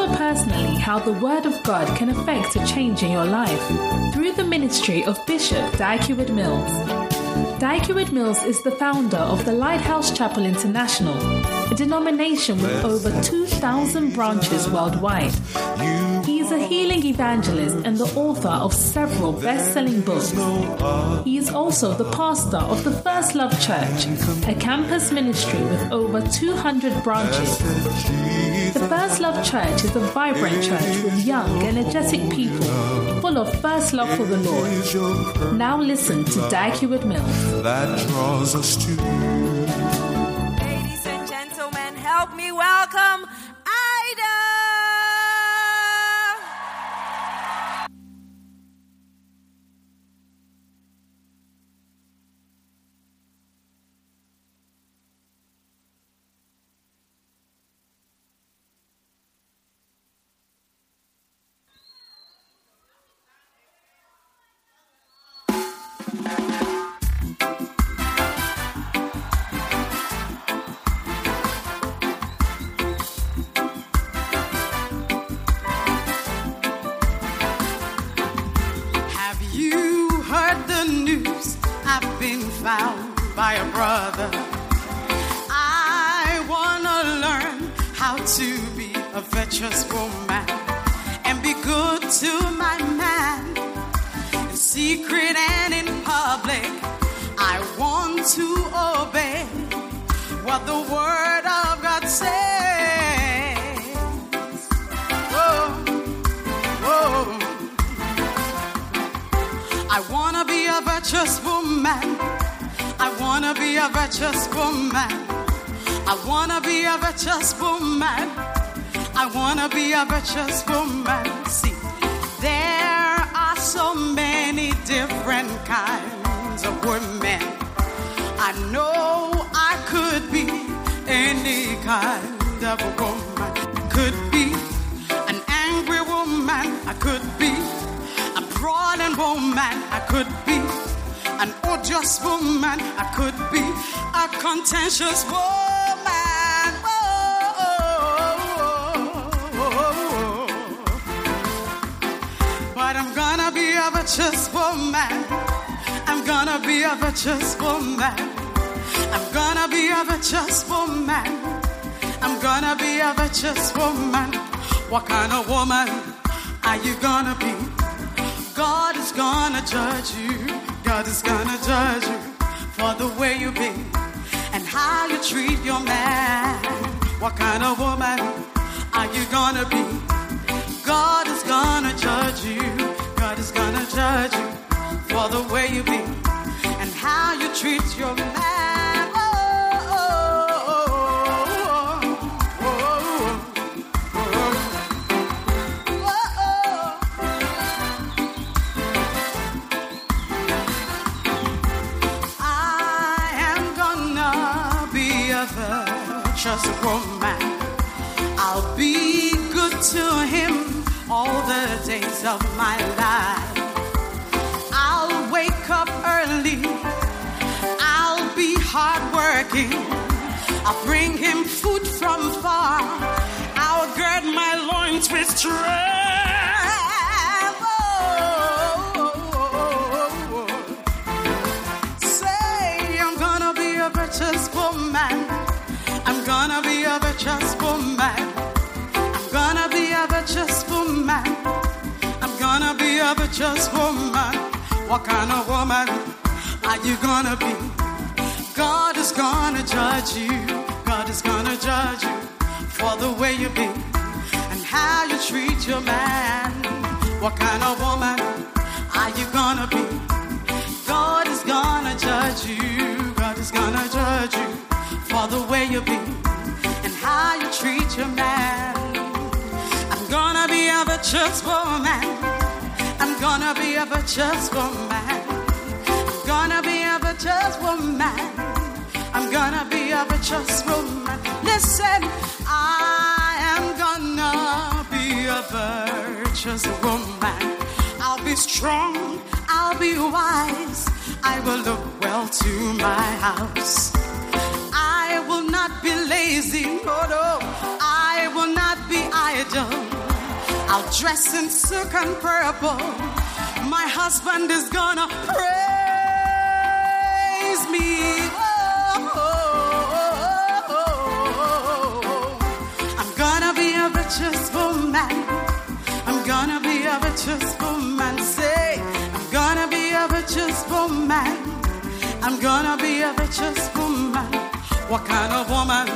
Discover personally how the Word of God can affect a change in your life through the ministry of Bishop Dag Mills. Dag Mills is the founder of the Lighthouse Chapel International, a denomination with over 2,000 branches worldwide. He is a healing evangelist and the author of several best selling books. He is also the pastor of the First Love Church, a campus ministry with over 200 branches. The First Love Church is a vibrant church with young, energetic people full of first love for the Lord. Now listen to Dag Mills. That draws us to Ladies and gentlemen, help me welcome What kind of woman are you gonna be? God is gonna judge you. God is gonna judge you for the way you be and how you treat your man. What kind of woman are you gonna be? Be for woman. I'm gonna be a for woman. I'm gonna be a for woman. What kind of woman are you gonna be? God is gonna judge you. God is gonna judge you for the way you be and how you treat your man. What kind of woman are you gonna be? God is gonna judge you. God is gonna judge you for the way you be man. I'm gonna be a virtuous woman. I'm gonna be a virtuous woman. I'm gonna be a virtuous woman. I'm gonna be a virtuous woman. Listen, I am gonna be a virtuous woman. I'll be strong, I'll be wise. I will look well to my house. I will not be lazy, no, no. Dressed in silk and purple. My husband is gonna praise me. Oh, I'm gonna be a virtuous woman. I'm gonna be a virtuous woman. Say, I'm gonna be a virtuous woman. I'm gonna be a virtuous woman. What kind of woman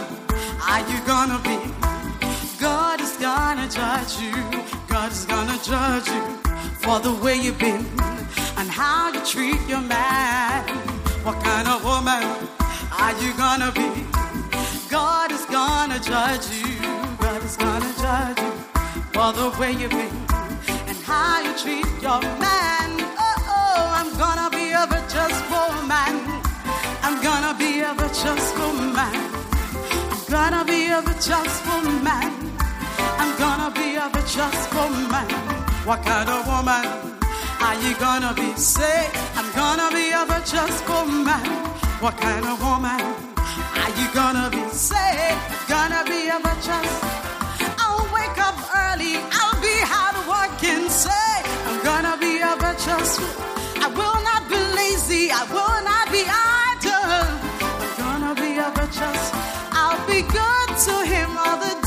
are you gonna be? God is gonna judge you. God is gonna judge you for the way you've been and how you treat your man. What kind of woman are you gonna be? God is gonna judge you. God is gonna judge you for the way you've been and how you treat your man. Oh, oh I'm gonna be a virtuous woman. I'm gonna be a virtuous woman. I'm gonna be a virtuous woman. I'm gonna be a virtuous woman. What kind of woman are you gonna be? Say, I'm gonna be a virtuous woman. What kind of woman are you gonna be? Say, gonna be a virtuous. I'll wake up early. I'll be hardworking. Say, I'm gonna be a virtuous. I will not be lazy. I will not be idle. I'm gonna be a virtuous. I'll be good to him all the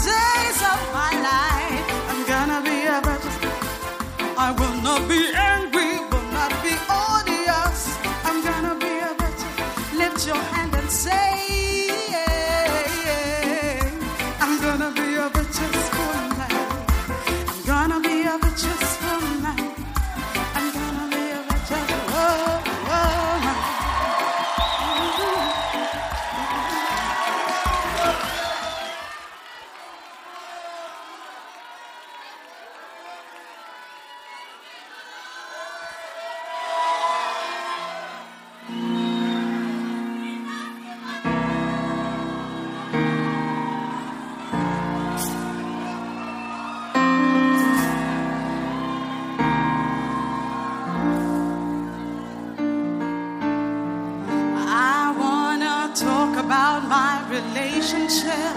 relationship.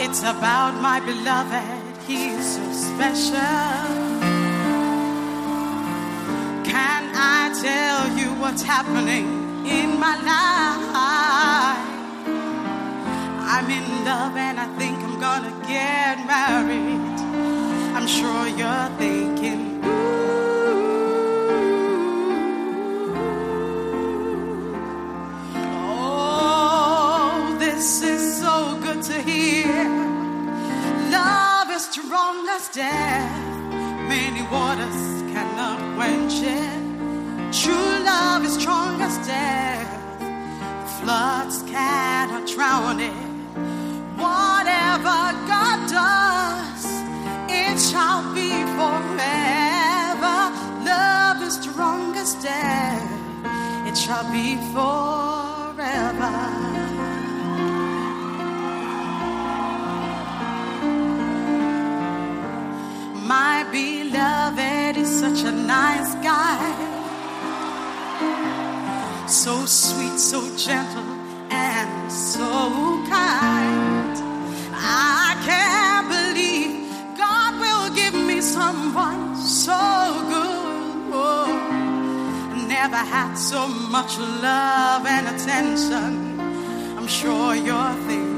It's about my beloved, he's so special. Can I tell you what's happening in my life? I'm in love and I think I'm gonna get married. I'm sure you're thinking, as death. Many waters cannot quench it. True love is strong as death. Floods cannot drown it. Whatever God does, it shall be forever. Love is strong as death. It shall be forever. Such a nice guy. So sweet, so gentle, and so kind. I can't believe God will give me someone so good. Oh, never had so much love and attention. I'm sure you're thinking,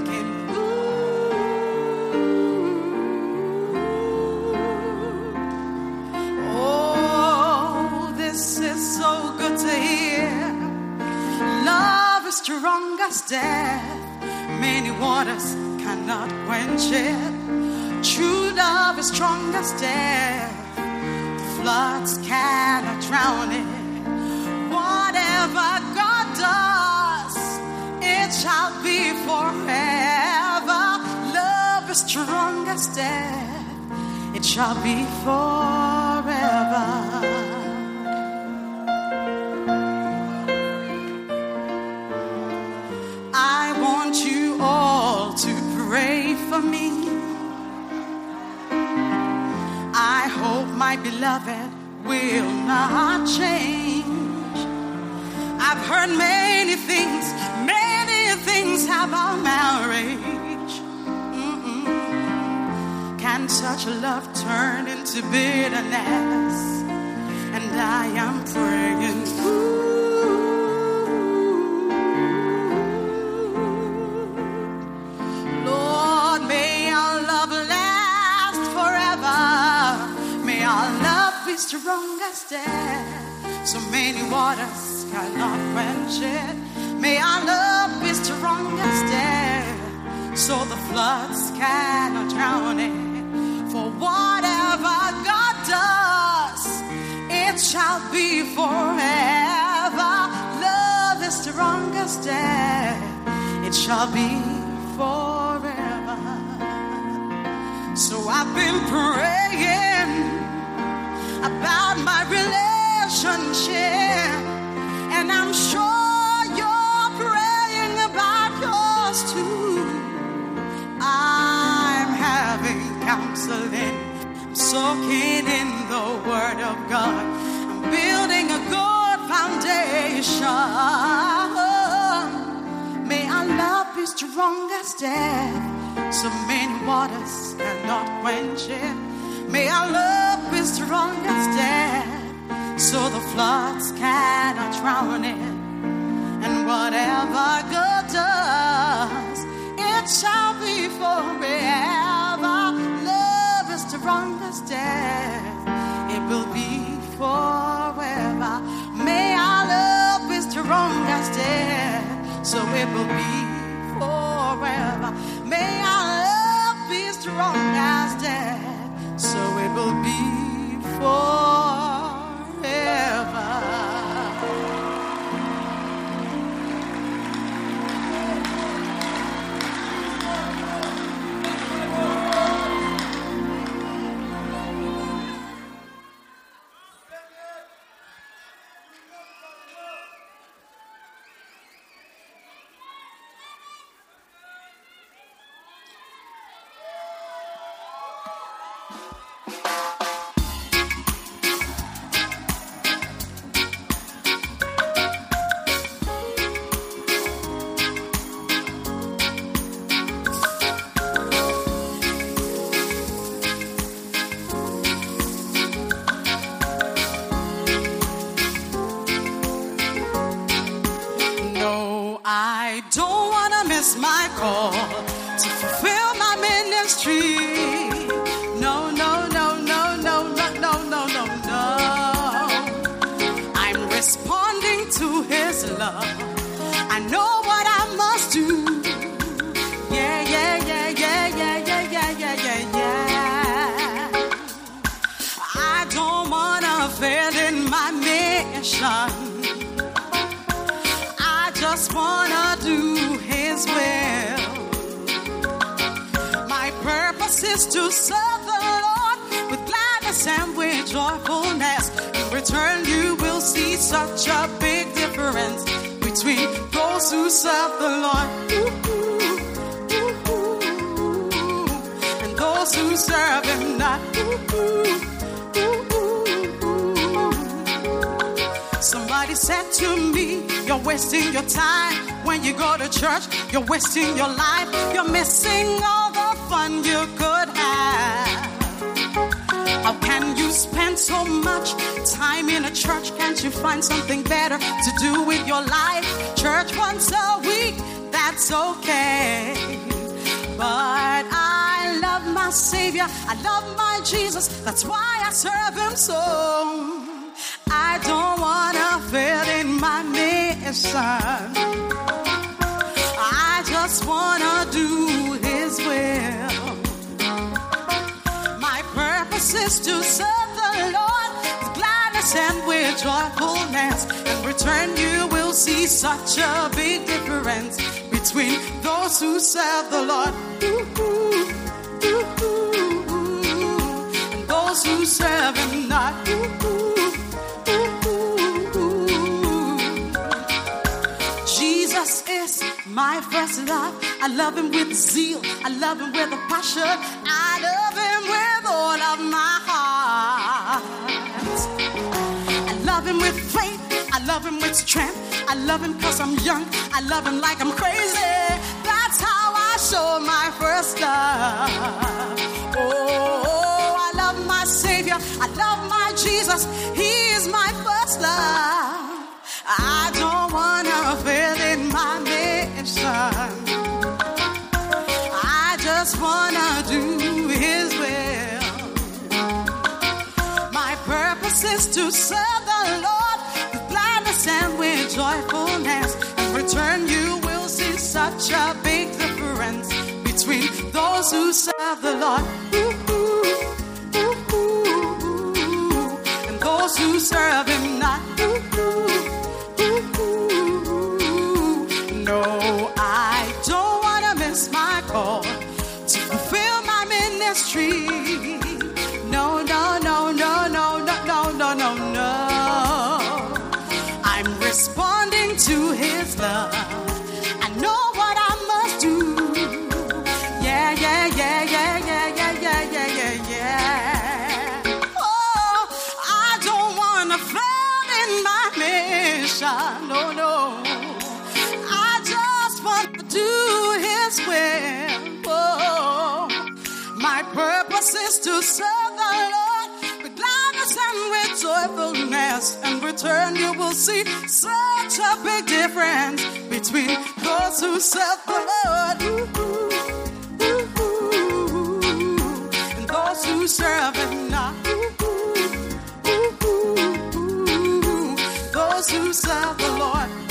Strong as death. Many waters cannot quench it. True love is strong as death. Floods cannot drown it. Whatever God does, it shall be forever. Love is strong as death. It shall be forever. My beloved will not change. I've heard many things, many things about marriage. Mm-mm. when such love turn into bitterness, and I am praying. Lord, love be strong as death. So many waters cannot quench it. May our love be strong as death. So the floods cannot drown it. For whatever God does, it shall be forever. Love is strong as death. It shall be forever. So I've been praying about my relationship, and I'm sure you're praying about yours too. I'm having counseling, I'm soaking in the Word of God, I'm building a good foundation. May our love be strong as death, so many waters cannot quench it. May our love be strong death, so the floods cannot drown it. And whatever God does, it shall be forever. Love is strong death, it will be forever. May our love be strong death, so it will be find something better to do with your life? Church once a week, that's okay. But I love my Savior, I love my Jesus, that's why I serve Him so. Such a big difference between those who serve the Lord and those who serve Him not. Jesus is my first love. I love him with zeal. I love him with a passion. I love him with all of my heart. I love him with faith. I love him with strength. I love him cause I'm young. I love him like I'm crazy. That's how I show my first love. Oh, I love my Savior. I love my Jesus. He is my first love. I don't wanna fail in my mission. I just wanna do His will. My purpose is to serve the Lord joyfulness. In return, you will see such a big difference between those who serve the Lord. Ooh, ooh, ooh, and those who serve Him not. Return, you will see such a big difference between those who serve the Lord and those who serve Him not. Those who serve the Lord.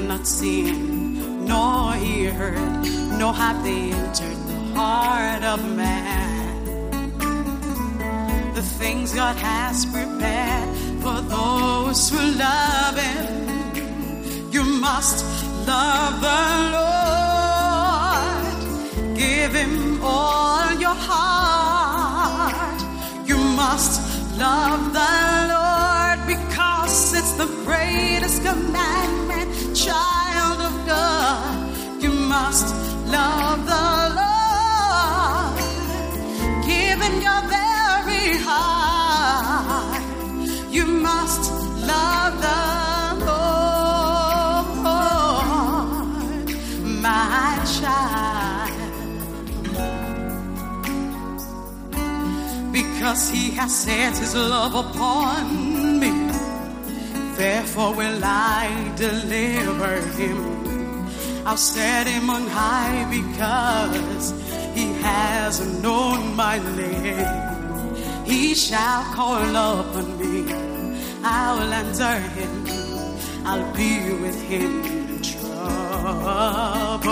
Have not seen, nor heard, nor have they entered the heart of man the things God has prepared for those who love Him. You must love the Lord, give Him all your heart. You must love the Lord because it's the greatest commandment, child of God. You must love the Lord. Him your very heart. You must love the Lord, my child. Because he has set his love upon me, therefore will I deliver him. I'll set him on high because he has known my name. He shall call upon me. I'll answer him. I'll be with him in trouble.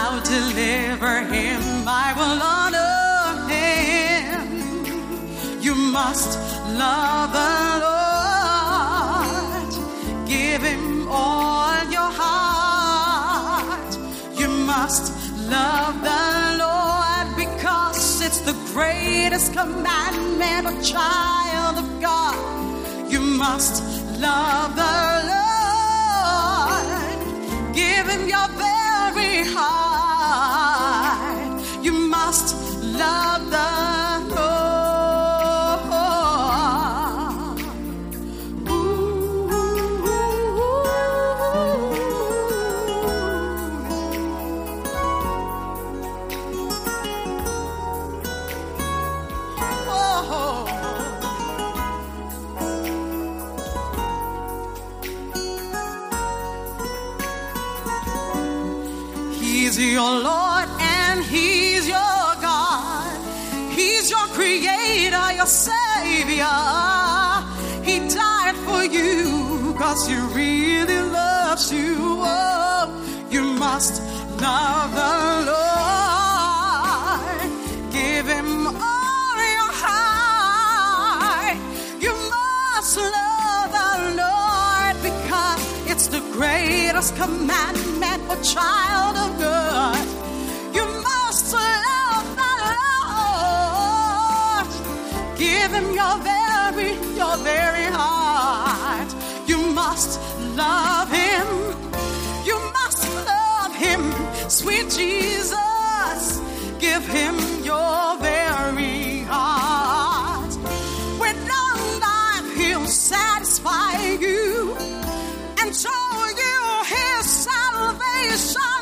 I'll deliver him. I will honor him. You must love the Lord. Must love the Lord because it's the greatest commandment, a child of God. You must love the Lord. Give him your very the Lord. Give Him all your heart. You must love the Lord because it's the greatest commandment for child of God. You must love the Lord. Give him your very, your very heart. You must love him. You must love him, sweet Jesus. Give him your very heart. With long life, he'll satisfy you and show you his salvation.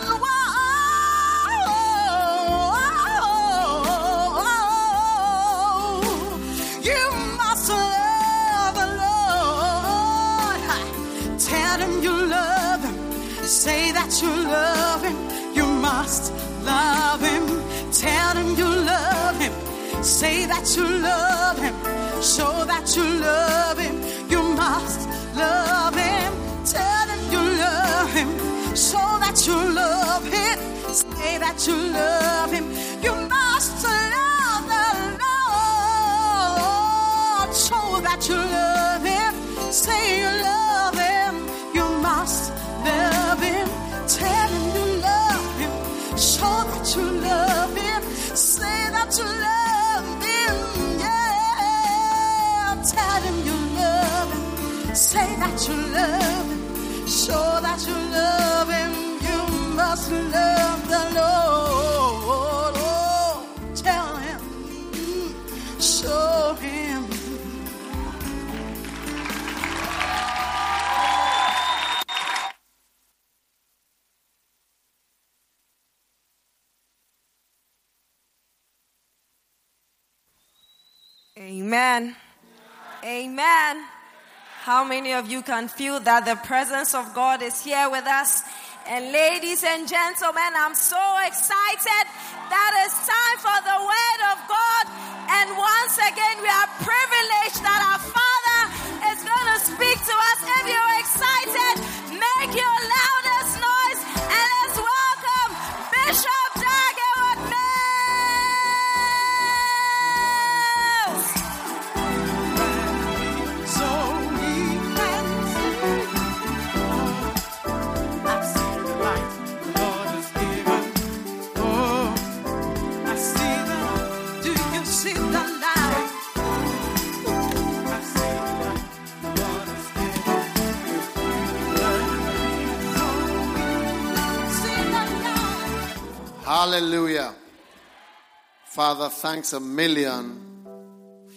Love him. Tell him you love him. Say that you love him. Show that you love him. You must love him. Tell him you love him. Show that you love him. Say that you love him. Say that you love him. Show that you love him. You must love the Lord. Oh, tell him. Show him. Amen. Amen. How many of you can feel that the presence of God is here with us? And ladies and gentlemen, I'm so excited that it's time for the Word of God. And once again, we are privileged that our Father is going to speak to us. If you're excited, make your loudest noise and Hallelujah. Father, thanks a million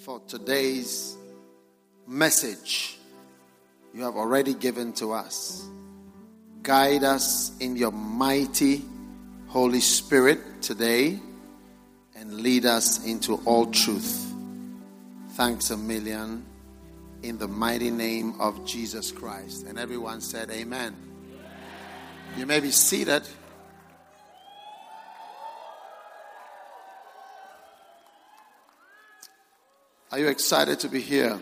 for today's message you have already given to us. Guide us in your mighty Holy Spirit today and lead us into all truth. Thanks a million in the mighty name of Jesus Christ. And everyone said, Amen. You may be seated. Are you excited to be here?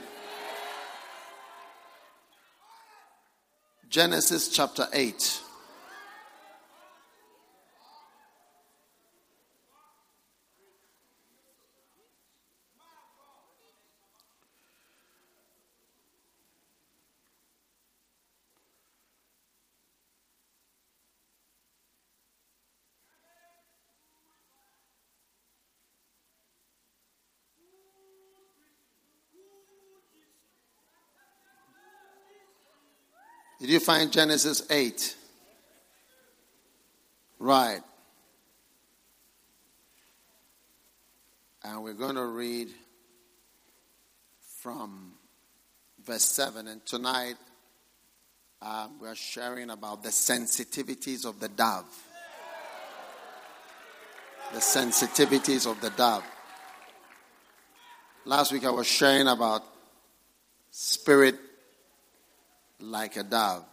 Genesis chapter 8. Did you find Genesis 8? Right. And we're going to read from verse 7. And tonight um, we're sharing about the sensitivities of the dove. The sensitivities of the dove. Last week I was sharing about spirit like a dove.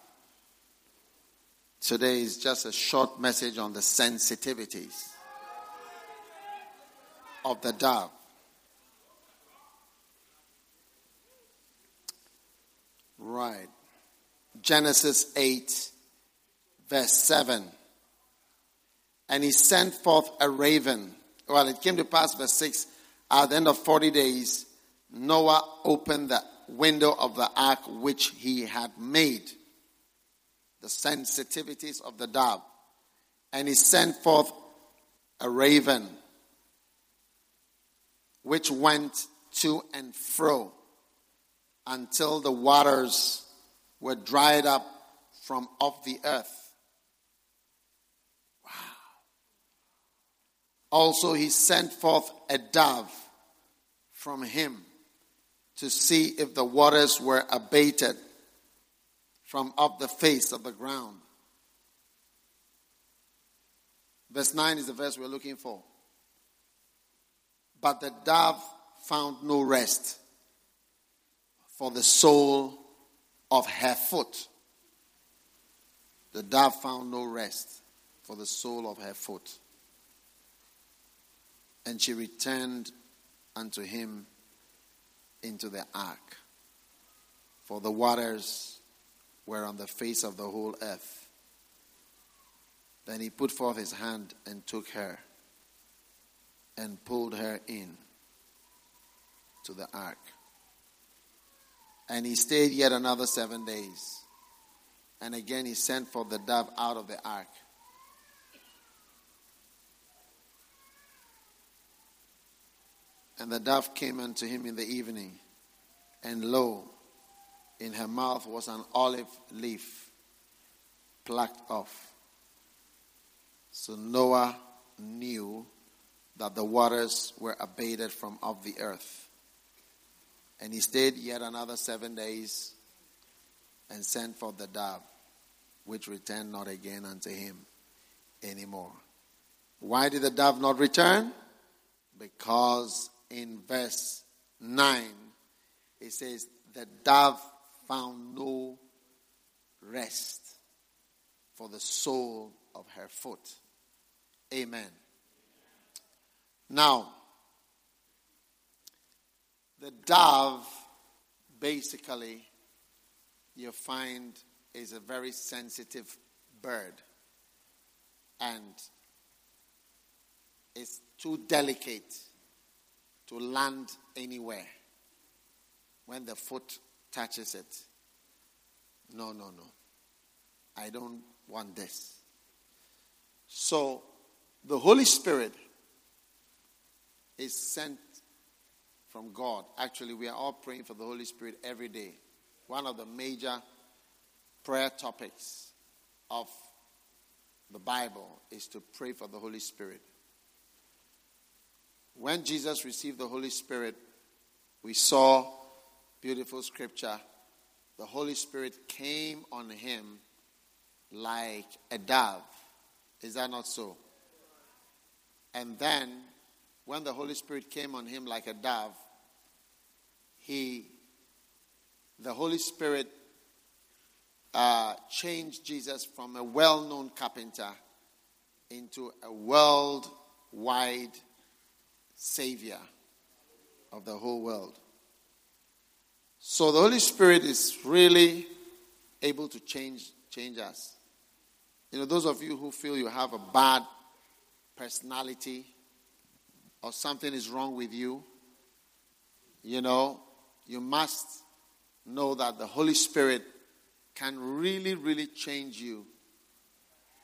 Today is just a short message on the sensitivities of the dove. Right. Genesis 8, verse 7. And he sent forth a raven. Well, it came to pass, verse 6, at the end of 40 days, Noah opened the window of the ark which he had made. The sensitivities of the dove. And he sent forth a raven which went to and fro until the waters were dried up from off the earth. Wow. Also, he sent forth a dove from him to see if the waters were abated from up the face of the ground. Verse 9 is the verse we're looking for. But the dove found no rest for the sole of her foot. The dove found no rest for the sole of her foot. And she returned unto him into the ark, for the waters were on the face of the whole earth. Then he put forth his hand and took her and pulled her in to the ark. And he stayed yet another seven days. And again he sent for the dove out of the ark. And the dove came unto him in the evening, and lo, in her mouth was an olive leaf plucked off. So Noah knew that the waters were abated from off the earth. And he stayed yet another seven days and sent for the dove, which returned not again unto him anymore. Why did the dove not return? Because in verse 9 it says, The dove found no rest for the sole of her foot. Amen. Now, the dove, basically, you find is a very sensitive bird. And it's too delicate to land anywhere when the foot touches it. No, no, no. I don't want this. So, the Holy Spirit is sent from God. Actually, we are all praying for the Holy Spirit every day. One of the major prayer topics of the Bible is to pray for the Holy Spirit. When Jesus received the Holy Spirit, we saw beautiful scripture. The Holy Spirit came on him like a dove. Is that not so? And then when the Holy Spirit came on him like a dove, he, the Holy Spirit uh, changed Jesus from a well known carpenter into a worldwide Savior of the whole world. So the Holy Spirit is really able to change, change us. You know, those of you who feel you have a bad personality, or something is wrong with you, you know, you must know that the Holy Spirit can really, really change you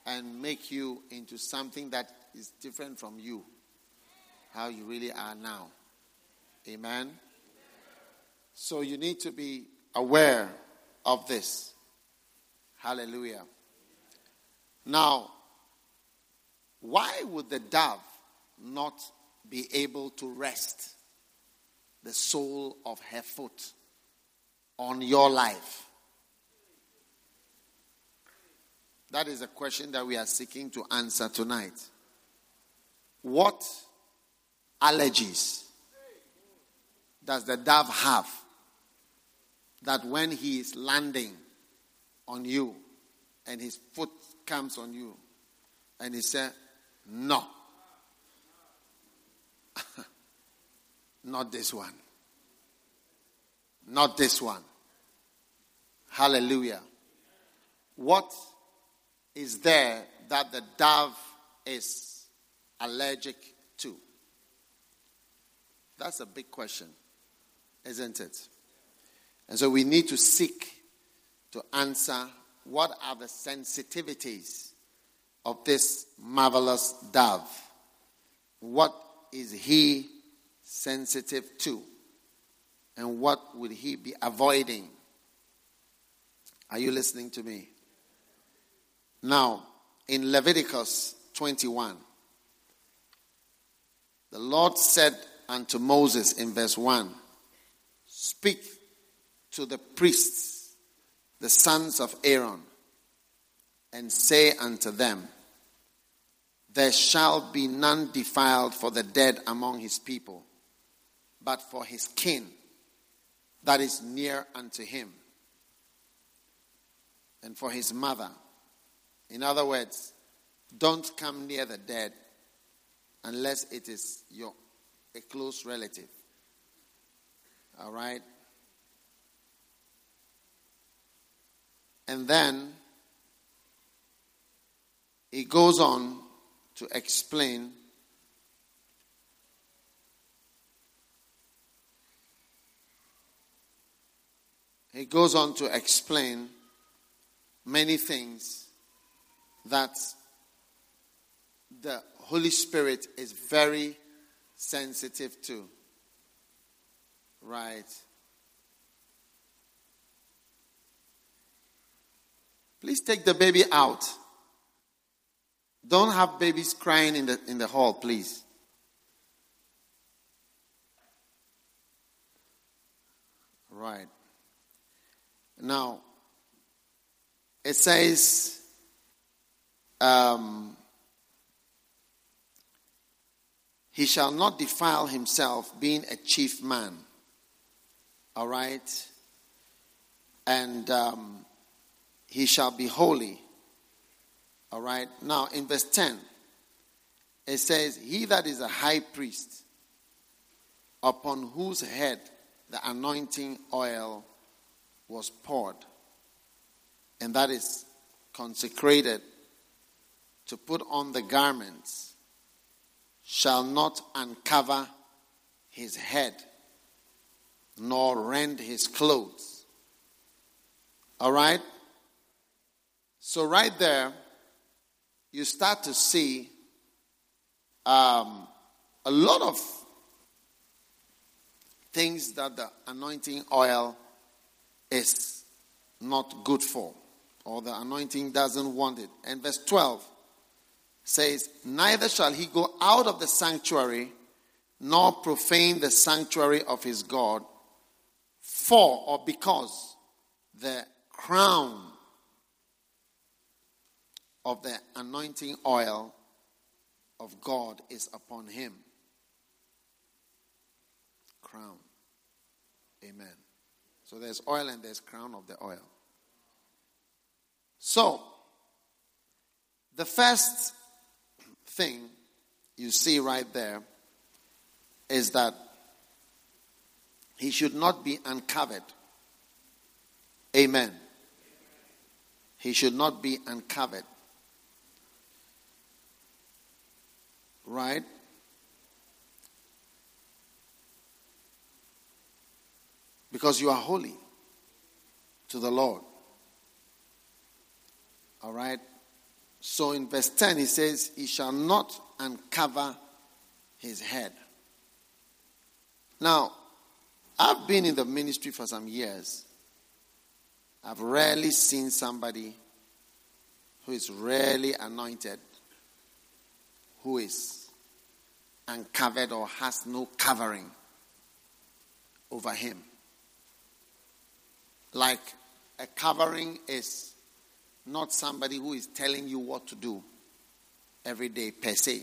and make you into something that is different from you, how you really are now. Amen. So you need to be aware of this. Hallelujah. Now, why would the dove not be able to rest the sole of her foot on your life? That is a question that we are seeking to answer tonight. What allergies does the dove have that when he is landing on you and his foot comes on you and he said, No, Not this one. Not this one. Hallelujah. What is there that the dove is allergic? That's a big question, isn't it? And so we need to seek to answer what are the sensitivities of this marvelous dove? What is he sensitive to? And what would he be avoiding? Are you listening to me? Now, in Leviticus 21, the Lord said unto Moses in verse 1 Speak to the priests, the sons of Aaron, and say unto them, There shall be none defiled for the dead among his people, but for his kin that is near unto him, and for his mother. In other words, don't come near the dead unless it is your a close relative. All right? And then he goes on to explain he goes on to explain many things that the Holy Spirit is very sensitive to. Right? Please take the baby out. Don't have babies crying in the, in the hall, please. Right. Now, it says, um, he shall not defile himself, being a chief man. All right? And um, he shall be holy. All right. Now, in verse 10, it says, He that is a high priest, upon whose head the anointing oil was poured, and that is consecrated to put on the garments, shall not uncover his head, nor rend his clothes. All right? So, right there, you start to see um, a lot of things that the anointing oil is not good for, or the anointing doesn't want it. And verse 12 says, Neither shall he go out of the sanctuary, nor profane the sanctuary of his God, for or because the crown of the anointing oil of God is upon him. Crown. Amen. So there's oil and there's crown of the oil. So, the first thing you see right there is that he should not be uncovered. Amen. He should not be uncovered. Right? Because you are holy to the Lord. All right? So in verse 10, he says, He shall not uncover his head. Now, I've been in the ministry for some years. I've rarely seen somebody who is rarely anointed, who is uncovered or has no covering over him. Like a covering is not somebody who is telling you what to do every day per se,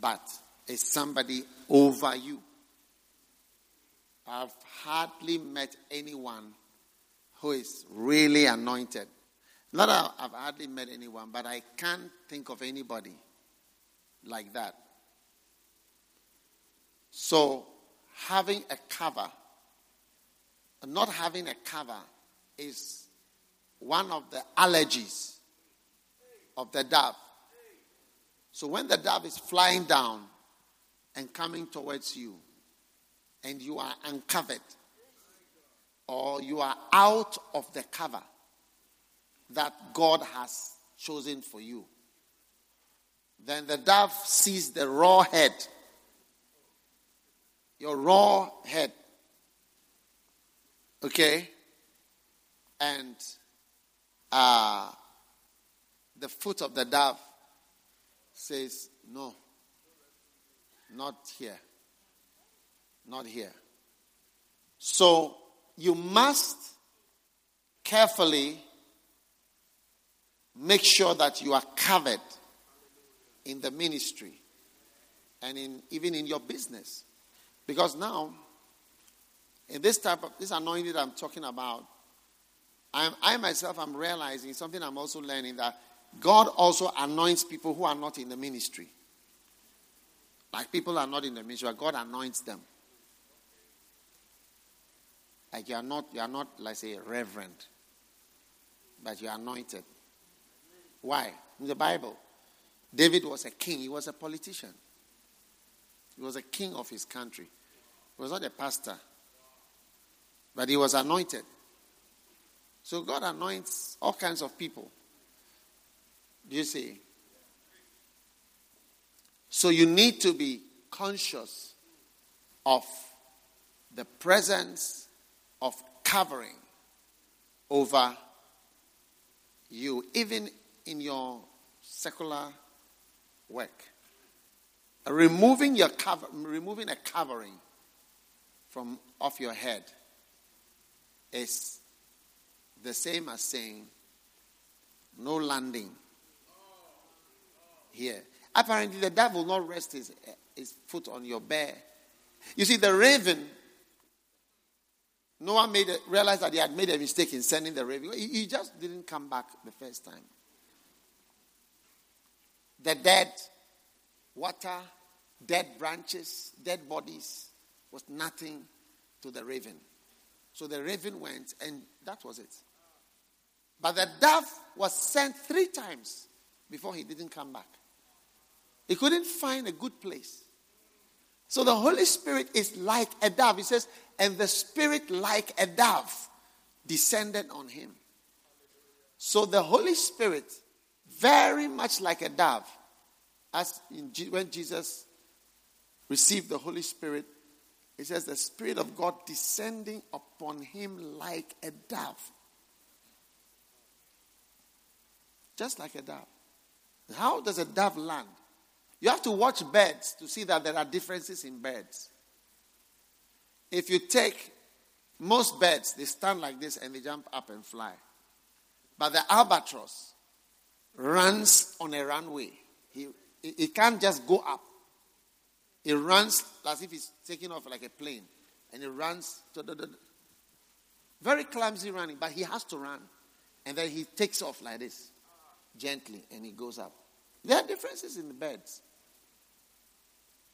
but it's somebody over you. I've hardly met anyone who is really anointed. Not I've hardly met anyone, but I can't think of anybody like that. So, having a cover, not having a cover, is one of the allergies of the dove. So when the dove is flying down and coming towards you, and you are uncovered, or you are out of the cover that God has chosen for you, then the dove sees the raw head, your raw head, okay, and uh, the foot of the dove says, No, not here. Not here. So you must carefully make sure that you are covered in the ministry and in even in your business. Because now, in this type of this anointing that I'm talking about, I'm, I myself am realizing something I'm also learning that God also anoints people who are not in the ministry. Like people are not in the ministry, God anoints them. Like you are not, you are not, let's say, reverend, but you are anointed. Why? In the Bible, David was a king, he was a politician. He was a king of his country. He was not a pastor, but he was anointed. So God anoints all kinds of people. Do you see? So you need to be conscious of the presence of covering over you, even in your secular work. Removing your cover, removing a covering from off your head is the same as saying no landing here. Apparently, the devil will not rest his, eh, his foot on your bare. You see, the raven, Noah made realized that he had made a mistake in sending the raven. He just didn't come back the first time. The dead water, dead branches, dead bodies was nothing to the raven. So the raven went, and that was it. But the dove was sent three times before he didn't come back. He couldn't find a good place. So the Holy Spirit is like a dove. He says, and the Spirit, like a dove, descended on him. So the Holy Spirit, very much like a dove, as G- when Jesus received the Holy Spirit, it says the Spirit of God descending upon him like a dove. Just like a dove. How does a dove land? You have to watch birds to see that there are differences in birds. If you take most birds, they stand like this and they jump up and fly. But the albatross runs on a runway. He, he can't just go up. He runs as if he's taking off like a plane. And he runs. Very clumsy running, but he has to run. And then he takes off like this gently and he goes up. There are differences in the birds.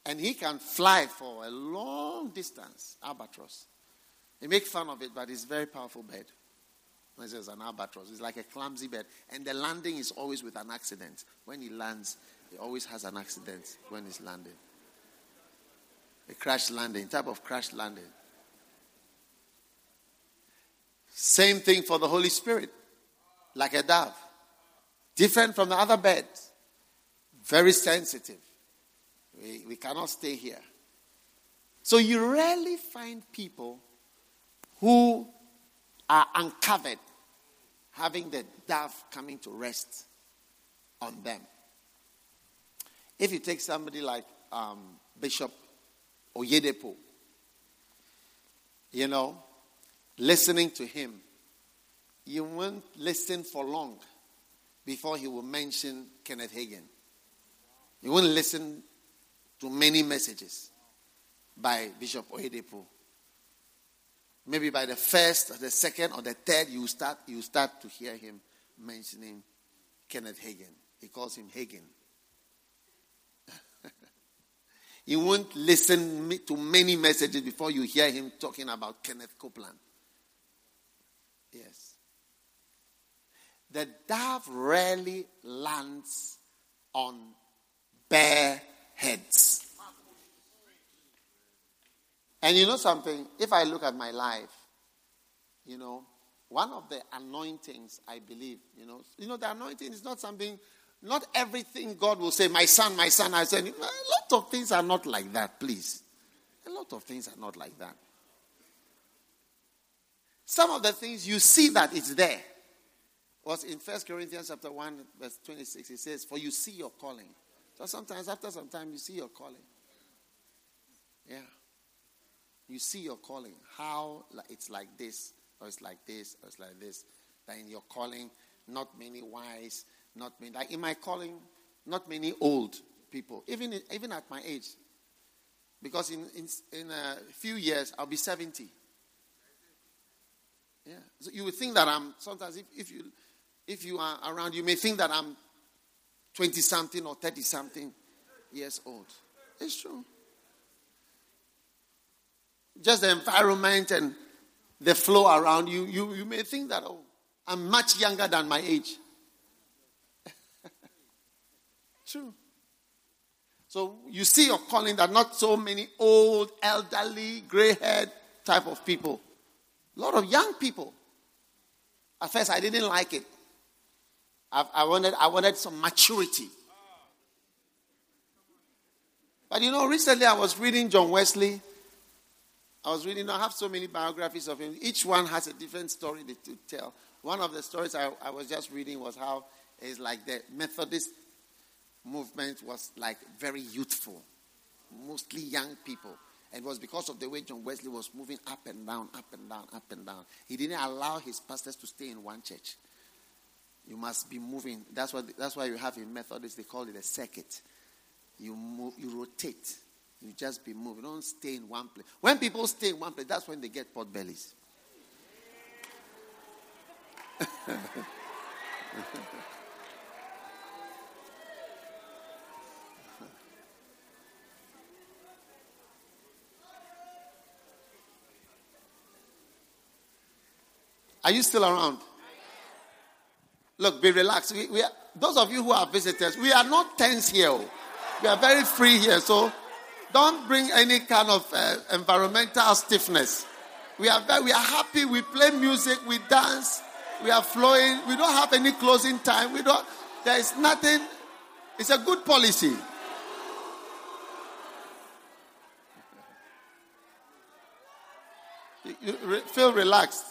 And he can fly for a long distance, albatross. They make fun of it, but it's a very powerful bird. Is an albatross. It's like a clumsy bird. And the landing is always with an accident. When he lands, he always has an accident when he's landing. A crash landing, type of crash landing. Same thing for the Holy Spirit, like a dove. Different from the other birds. Very sensitive. We, we cannot stay here. So you rarely find people who are uncovered having the dove coming to rest on them. If you take somebody like um, Bishop Oyedepo, you know, listening to him, you won't listen for long before he will mention Kenneth Hagin. You won't listen to many messages by Bishop Oyedepo. Maybe by the first or the second or the third, you start you start to hear him mentioning Kenneth Hagin. He calls him Hagin. you won't listen to many messages before you hear him talking about Kenneth Copeland. Yes. The dove rarely lands on bare heads. And you know something? If I look at my life, you know, one of the anointings I believe, you know, you know, the anointing is not something, not everything God will say, my son, my son, I said, a lot of things are not like that, please. A lot of things are not like that. Some of the things you see that it's there. Was in First Corinthians chapter 1, verse 26, it says, For you see your calling. So sometimes after some time you see your calling. Yeah. You see your calling. How it's like this, or it's like this, or it's like this. That in your calling, not many wise, not many like in my calling, not many old people. Even even at my age. Because in in, in a few years I'll be 70. Yeah. So you would think that I'm sometimes if, if you if you are around, you may think that I'm 20 something or 30 something years old. It's true. Just the environment and the flow around you, you, you may think that, oh, I'm much younger than my age. true. So you see your calling that not so many old, elderly, gray haired type of people. A lot of young people. At first, I didn't like it. I, I, wanted, I wanted some maturity. But you know, recently I was reading John Wesley. I was reading, I have so many biographies of him. Each one has a different story to tell. One of the stories I, I was just reading was how it's like the Methodist movement was like very youthful, mostly young people. It was because of the way John Wesley was moving up and down, up and down, up and down. He didn't allow his pastors to stay in one church. You must be moving. That's what. That's why you have in Methodist they call it a circuit. You move. You rotate. You just be moving. Don't stay in one place. When people stay in one place, that's when they get pot bellies. Are you still around? Look, be relaxed. We, we are, those of you who are visitors, we are not tense here. Oh. We are very free here. So don't bring any kind of uh, environmental stiffness. We are, very, we are happy. We play music. We dance. We are flowing. We don't have any closing time. We don't, there is nothing. It's a good policy. You, you feel relaxed.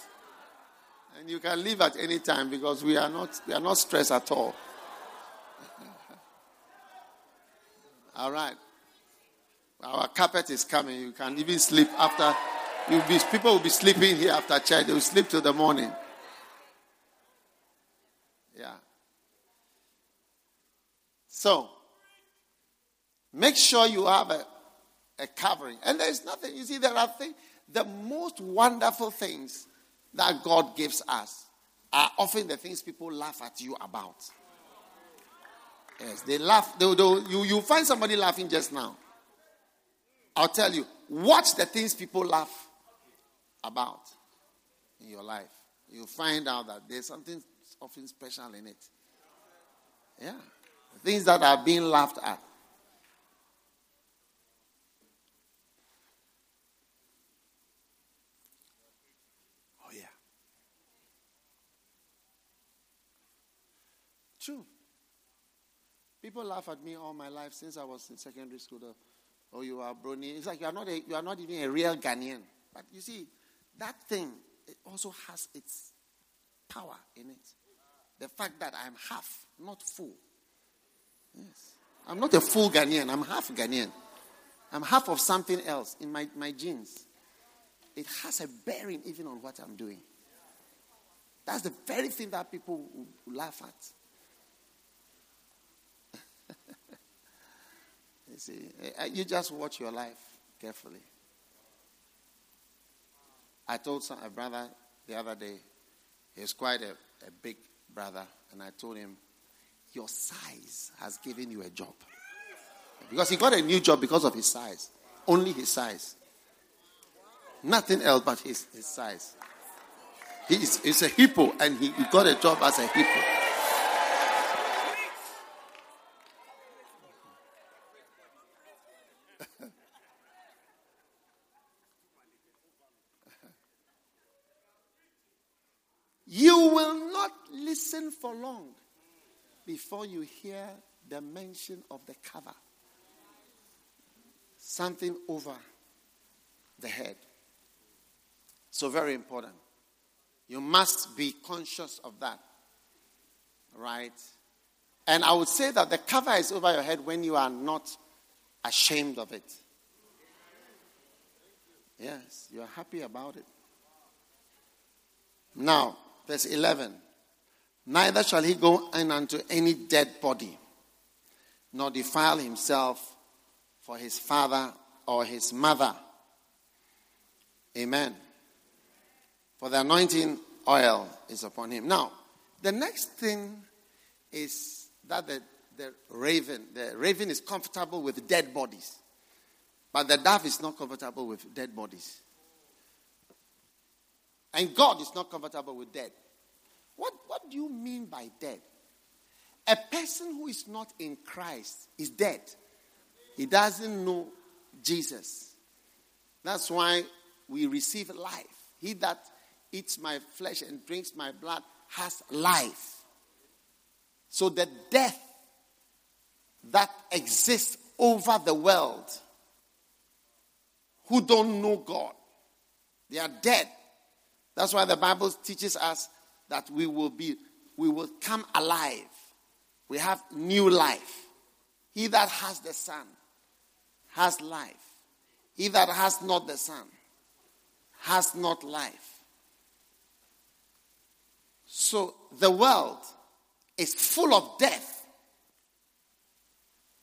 You can leave at any time because we are not, we are not stressed at all. all right. Our carpet is coming. You can even sleep after. You'll be, people will be sleeping here after church. They will sleep till the morning. Yeah. So, make sure you have a, a covering. And there's nothing, you see, there are things, the most wonderful things that God gives us are often the things people laugh at you about. Yes, they laugh. They, they, you, you find somebody laughing just now. I'll tell you, watch the things people laugh about in your life. You'll find out that there's something often special in it. Yeah. Things that are being laughed at. true. People laugh at me all my life since I was in secondary school. oh, you are Broni. It's like you are not a, you are not even a real Ghanaian. But you see, that thing it also has its power in it. The fact that I'm half, not full. Yes. I'm not a full Ghanaian, I'm half Ghanaian. I'm half of something else in my, my genes. It has a bearing even on what I'm doing. That's the very thing that people laugh at. You see, eh, you just watch your life carefully. I told some, a brother the other day, he's quite a, a big brother, and I told him, Your size has given you a job. Because he got a new job because of his size. Only his size. Nothing else but his, his size. He's, he's a hippo and he, he got a job as a hippo. you will not listen for long before you hear the mention of the cover. Something over the head. So, very important. You must be conscious of that. Right? And I would say that the cover is over your head when you are not ashamed of it. Yes, you are happy about it. Now, verse 11 Neither shall he go in unto any dead body, nor defile himself for his father or his mother. Amen. For the anointing oil is upon him. Now, the next thing is that the, the raven, the raven is comfortable with dead bodies. But the dove is not comfortable with dead bodies. And God is not comfortable with dead. What, what do you mean by dead? A person who is not in Christ is dead. He doesn't know Jesus. That's why we receive life. He that eats my flesh and drinks my blood has life. So the death that exists over the world who don't know God, they are dead. That's why the Bible teaches us that we will be, we will come alive. We have new life. He that has the Son has life. He that has not the Son has not life. So the world is full of death.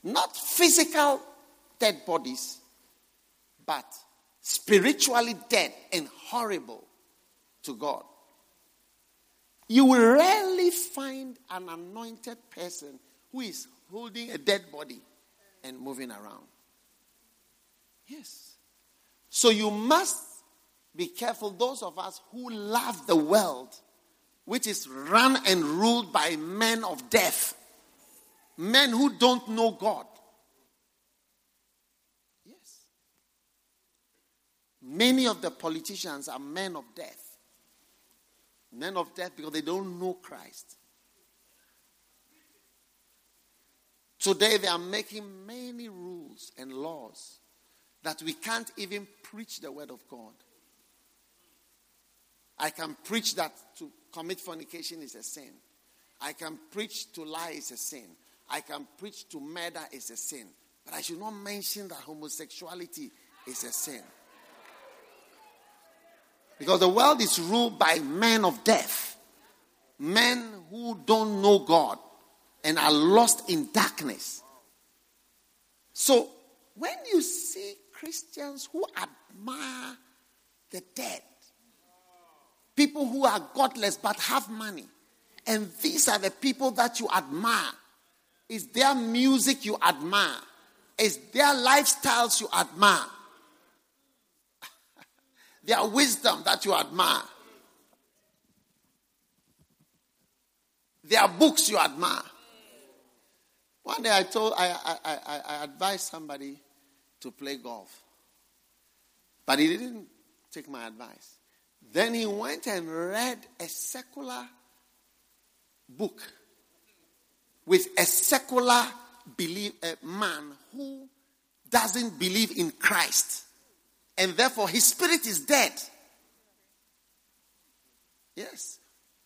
Not physical dead bodies, but spiritually dead and horrible to God. You will rarely find an anointed person who is holding a dead body and moving around. Yes. So you must be careful, those of us who love the world, which is run and ruled by men of death, men who don't know God. Yes. Many of the politicians are men of death men of death because they don't know Christ. Today they are making many rules and laws that we can't even preach the word of God. I can preach that to commit fornication is a sin. I can preach to lie is a sin. I can preach to murder is a sin. But I should not mention that homosexuality is a sin. Because the world is ruled by men of death, men who don't know God and are lost in darkness. So when you see Christians who admire the dead, people who are godless but have money, and these are the people that you admire, is their music you admire, is their lifestyles you admire their wisdom that you admire, their books you admire. One day I told, I, I, I, I advised somebody to play golf, but he didn't take my advice. Then he went and read a secular book with a secular believe, a man who doesn't believe in Christ and therefore his spirit is dead. Yes.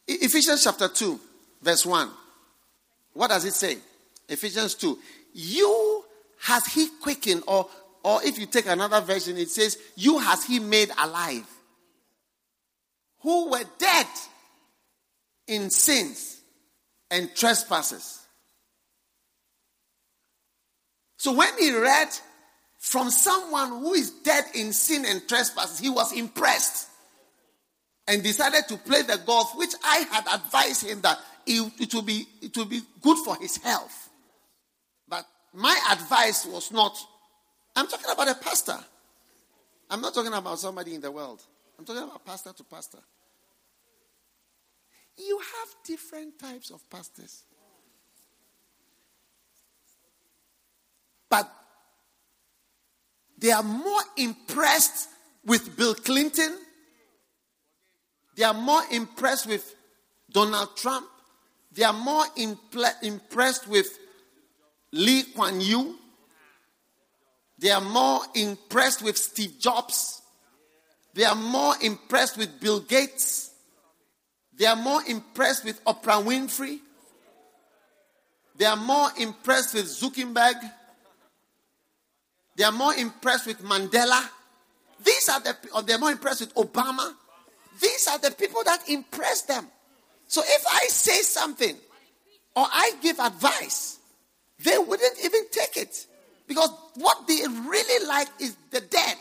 Ephesians chapter 2, verse 1. What does it say? Ephesians 2. You has he quickened, or, or if you take another version, it says, You has he made alive. Who were dead in sins and trespasses. So when he read from someone who is dead in sin and trespasses, he was impressed and decided to play the golf, which I had advised him that it, will be it will be good for his health. But my advice was not. I'm talking about a pastor. I'm not talking about somebody in the world. I'm talking about pastor to pastor. You have different types of pastors. But they are more impressed with Bill Clinton. They are more impressed with Donald Trump. They are more impl- impressed with Lee Kuan Yew. They are more impressed with Steve Jobs. They are more impressed with Bill Gates. They are more impressed with Oprah Winfrey. They are more impressed with Zuckerberg. They are more impressed with Mandela. These are the, or they're more impressed with Obama. These are the people that impress them. So if I say something or I give advice, they wouldn't even take it. Because what they really like is the dead.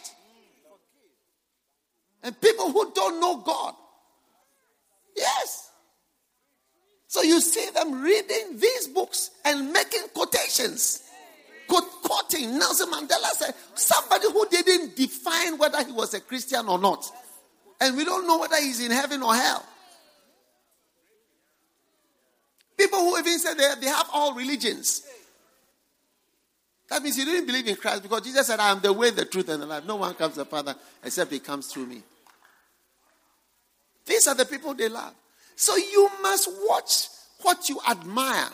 And people who don't know God. Yes. So you see them reading these books and making quotations. Quoting Nelson Mandela said, somebody who didn't define whether he was a Christian or not. And we don't know whether he's in heaven or hell. People who even say they, they have all religions. That means you didn't believe in Christ because Jesus said, I am the way, the truth, and the life. No one comes to the Father except he comes through me. These are the people they love. So you must watch what you admire,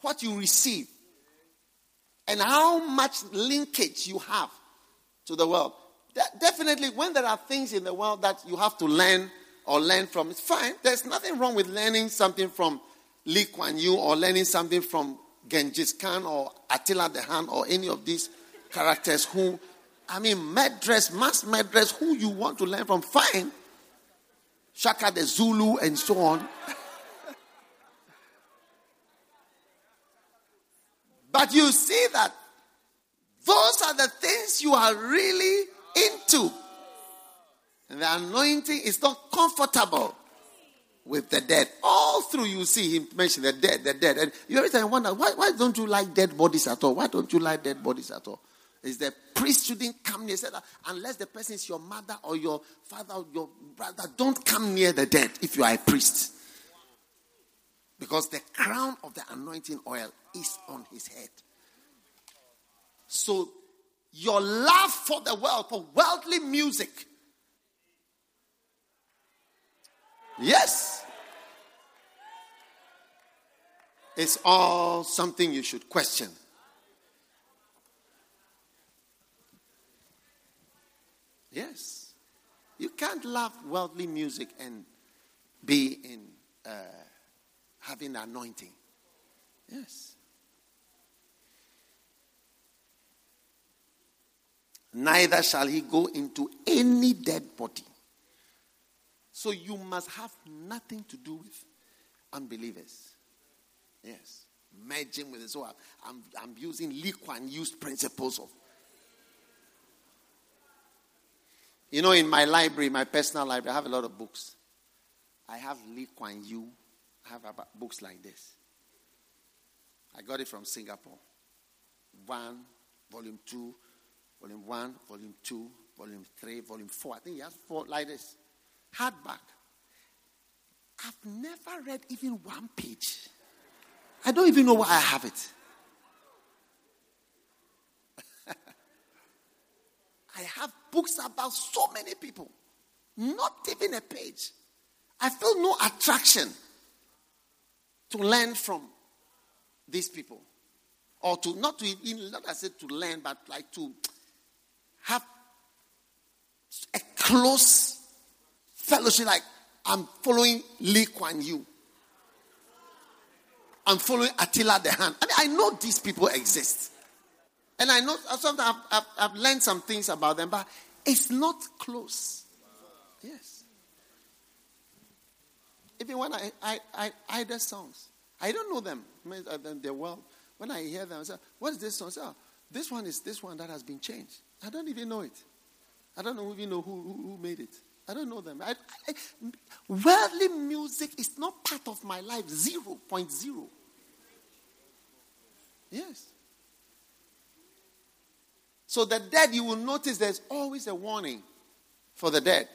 what you receive, and how much linkage you have to the world. definitely, when there are things in the world that you have to learn or learn from, it's fine. There's nothing wrong with learning something from Lee Kuan Yew or learning something from Genghis Khan or Attila the Hun or any of these characters who, I mean, Medress, mass Medress, who you want to learn from, fine. Shaka the Zulu and so on. but you see that those are the things you are really into. And the anointing is not comfortable with the dead. All through you see him mention the dead, the dead. And you every time wonder, why, why don't you like dead bodies at all? Why don't you like dead bodies at all? Is the priest shouldn't come near, said unless the person is your mother or your father or your brother, don't come near the dead if you are a priest. Because the crown of the anointing oil is on his head. So your love for the world, for worldly music, Yes. It's all something you should question. Yes. You can't love worldly music and be in uh, having anointing. Yes. Neither shall he go into any dead body. So you must have nothing to do with unbelievers. Yes. Merging with it. So I'm, I'm using Kuan Yew's principles of. You know, in my library, my personal library, I have a lot of books. I have Lee Kuan Yew. I have books like this. I got it from Singapore. One, volume two, volume one, volume two, volume three, volume four. I think he has four like this hardback. I've never read even one page. I don't even know why I have it. I have books about so many people, not even a page. I feel no attraction to learn from these people, or to not to even not I said to learn, but like to have a close fellowship like I'm following Lee Kuan Yew. I'm following Attila the Hun. I mean, I know these people exist. And I know sometimes I've, I've, I've learned some things about them, but it's not close. Yes. Even when I, I, I, I the songs, I don't know them. Uh, they're well. When I hear them, I say, What is this song? I say, oh, this one is this one that has been changed. I don't even know it. I don't even know who, who, who made it. I don't know them. I, I, worldly music is not part of my life. 0.0. Yes. So the dead, you will notice there's always a warning for the dead.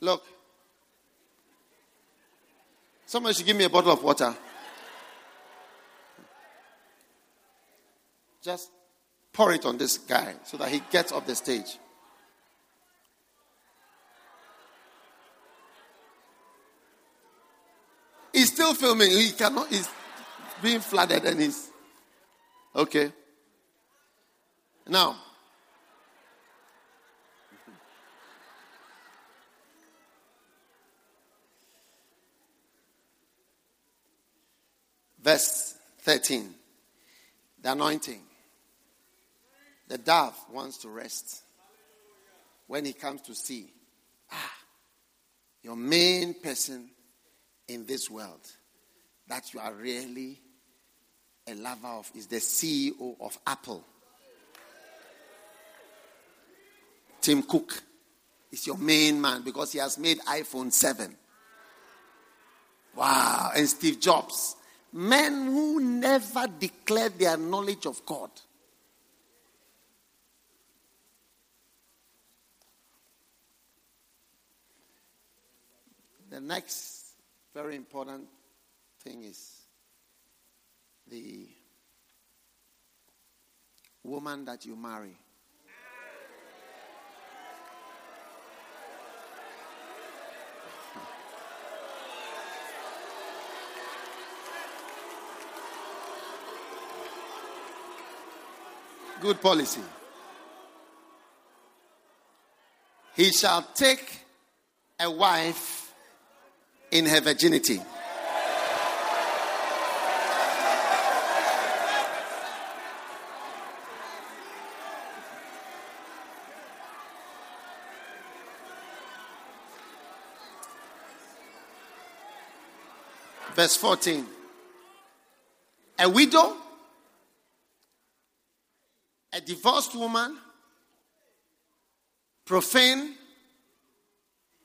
Look, somebody should give me a bottle of water. Just pour it on this guy so that he gets off the stage. He's still filming. He cannot, he's being flooded and he's. Okay. Now, verse 13 the anointing. The dove wants to rest when he comes to see. Ah, your main person in this world that you are really a lover of is the CEO of Apple. Tim Cook is your main man because he has made iPhone 7. Wow. And Steve Jobs. Men who never declared their knowledge of God. The next very important thing is the woman that you marry. Good policy. He shall take a wife in her virginity. Verse 14. A widow a divorced woman, profane,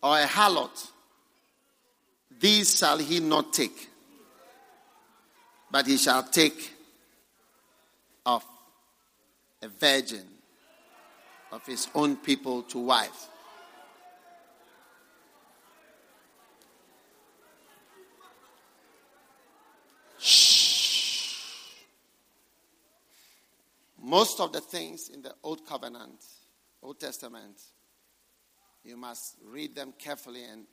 or a harlot, these shall he not take, but he shall take of a virgin of his own people to wife. Most of the things in the Old Covenant, Old Testament, you must read them carefully and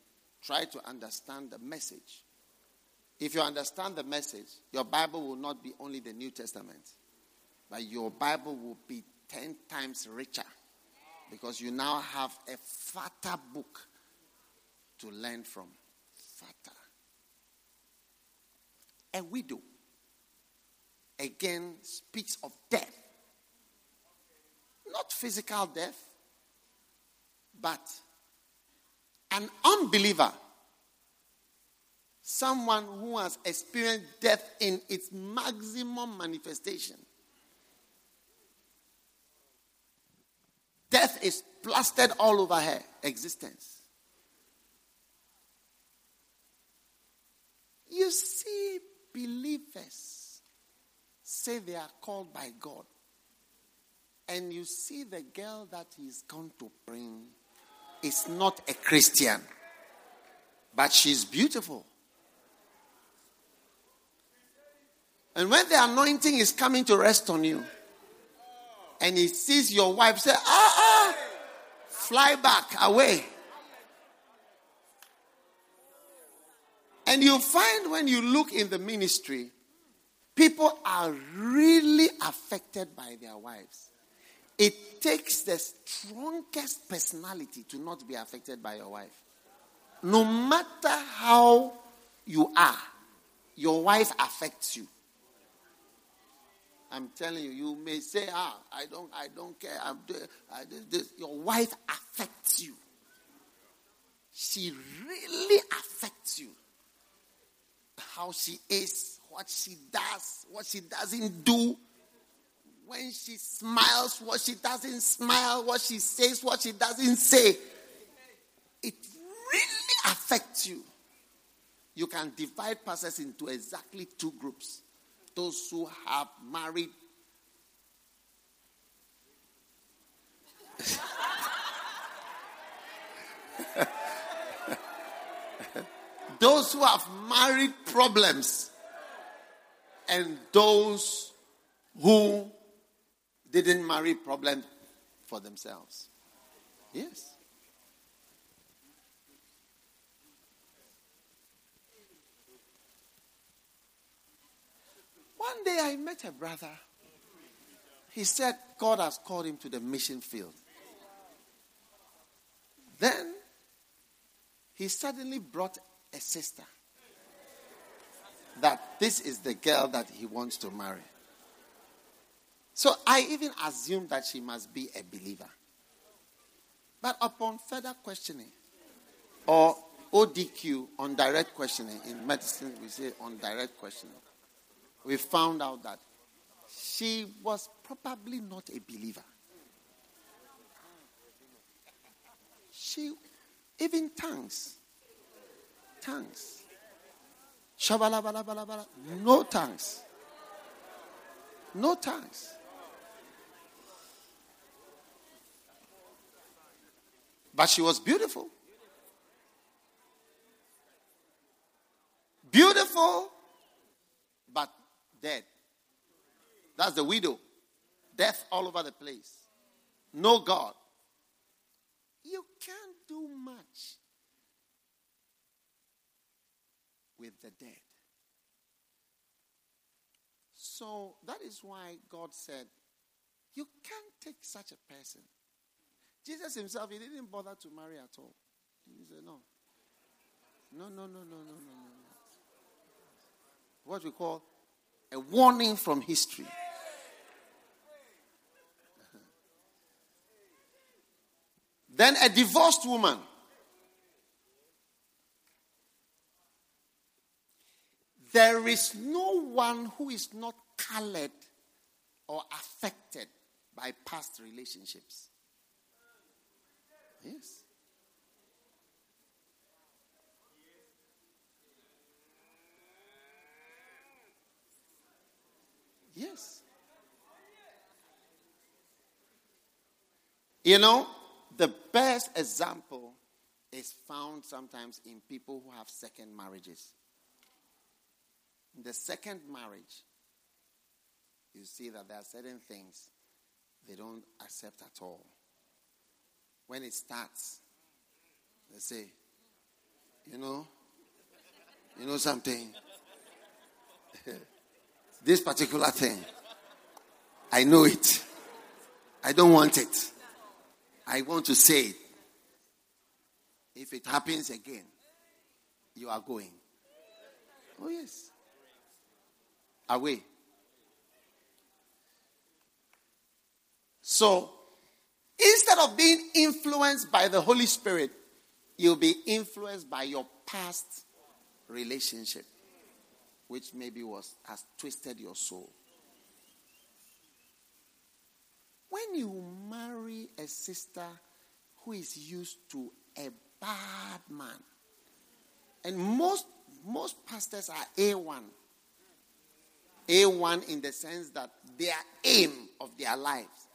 try to understand the message. If you understand the message, your Bible will not be only the New Testament, but your Bible will be 10 times richer because you now have a fatter book to learn from. Fatter. A widow, again, speaks of death. Not physical death, but an unbeliever. Someone who has experienced death in its maximum manifestation. Death is plastered all over her existence. You see, believers say they are called by God and you see the girl that he's going to bring is not a Christian, but she's beautiful. And when the anointing is coming to rest on you, and he sees your wife say, ah, ah, fly back away. And you find when you look in the ministry, people are really affected by their wives. It takes the strongest personality to not be affected by your wife. No matter how you are, your wife affects you. I'm telling you, you may say, "Ah, I don't, I don't care. I'm doing, I this." Your wife affects you. She really affects you. How she is, what she does, what she doesn't do, when she smiles, what she doesn't smile, what she says, what she doesn't say. It really affects you. You can divide pastors into exactly two groups those who have married. those who have married problems and those who didn't marry problems for themselves. Yes. One day I met a brother. He said God has called him to the mission field. Then he suddenly brought a sister that this is the girl that he wants to marry. So I even assumed that she must be a believer. But upon further questioning, or ODQ, on direct questioning, in medicine we say on direct questioning, we found out that she was probably not a believer. She, even tongues, tongues. Shabalabalabalabala. No tongues. No tongues. But she was beautiful. Beautiful, but dead. That's the widow. Death all over the place. No God. You can't do much with the dead. So that is why God said, You can't take such a person. Jesus himself, he didn't bother to marry at all. He said, No. No, no, no, no, no, no, no. What we call a warning from history. then a divorced woman. There is no one who is not colored or affected by past relationships. Yes. Yes. You know, the best example is found sometimes in people who have second marriages. In the second marriage, you see that there are certain things they don't accept at all. When it starts, they say, you know, you know something. this particular thing, I know it. I don't want it. I want to say it. If it happens again, you are going. Oh, yes. Away. So, instead of being influenced by the Holy Spirit, you'll be influenced by your past relationship which maybe was has twisted your soul. When you marry a sister who is used to a bad man, and most most pastors are A1. A1 in the sense that their aim of their lives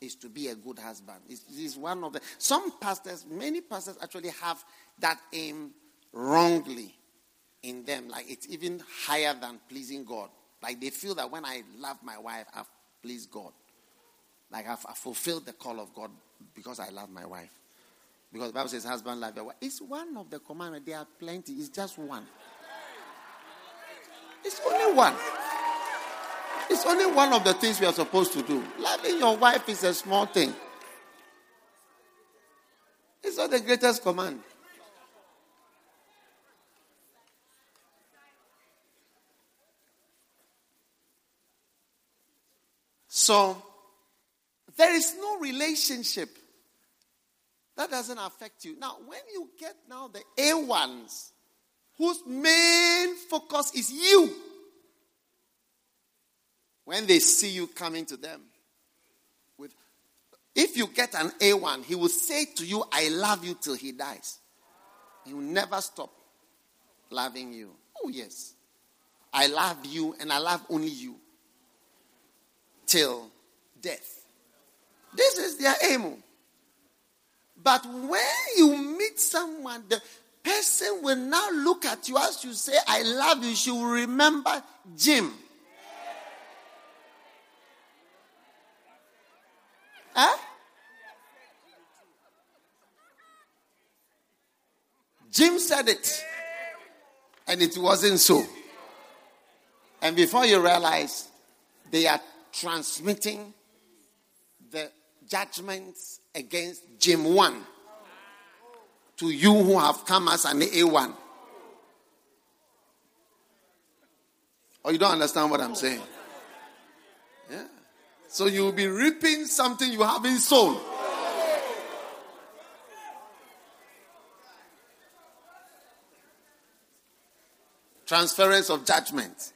is to be a good husband. It's, one of the some pastors, many pastors actually have that aim wrongly in them. Like it's even higher than pleasing God. Like they feel that when I love my wife, I've pleased God. Like I've, I've fulfilled the call of God because I love my wife. Because the Bible says, husband love your wife. It's one of the commandments. There are plenty. It's just one. It's only one. It's only one of the things we are supposed to do. Loving your wife is a small thing. It's not the greatest command. So, there is no relationship that doesn't affect you. Now, when you get now the A1s, whose main focus is you, when they see you coming to them with if you get an A1, he will say to you, I love you till he dies. He will never stop loving you. Oh, yes. I love you and I love only you till death. This is their aim. But when you meet someone, the person will now look at you as you say, I love you. She will remember Jim. Huh? Jim said it. And it wasn't so. And before you realize, they are transmitting the judgments against Jim 1 to you who have come as an A1. Or you don't understand what I'm saying? So you'll be reaping something you haven't sown. Transference of judgment.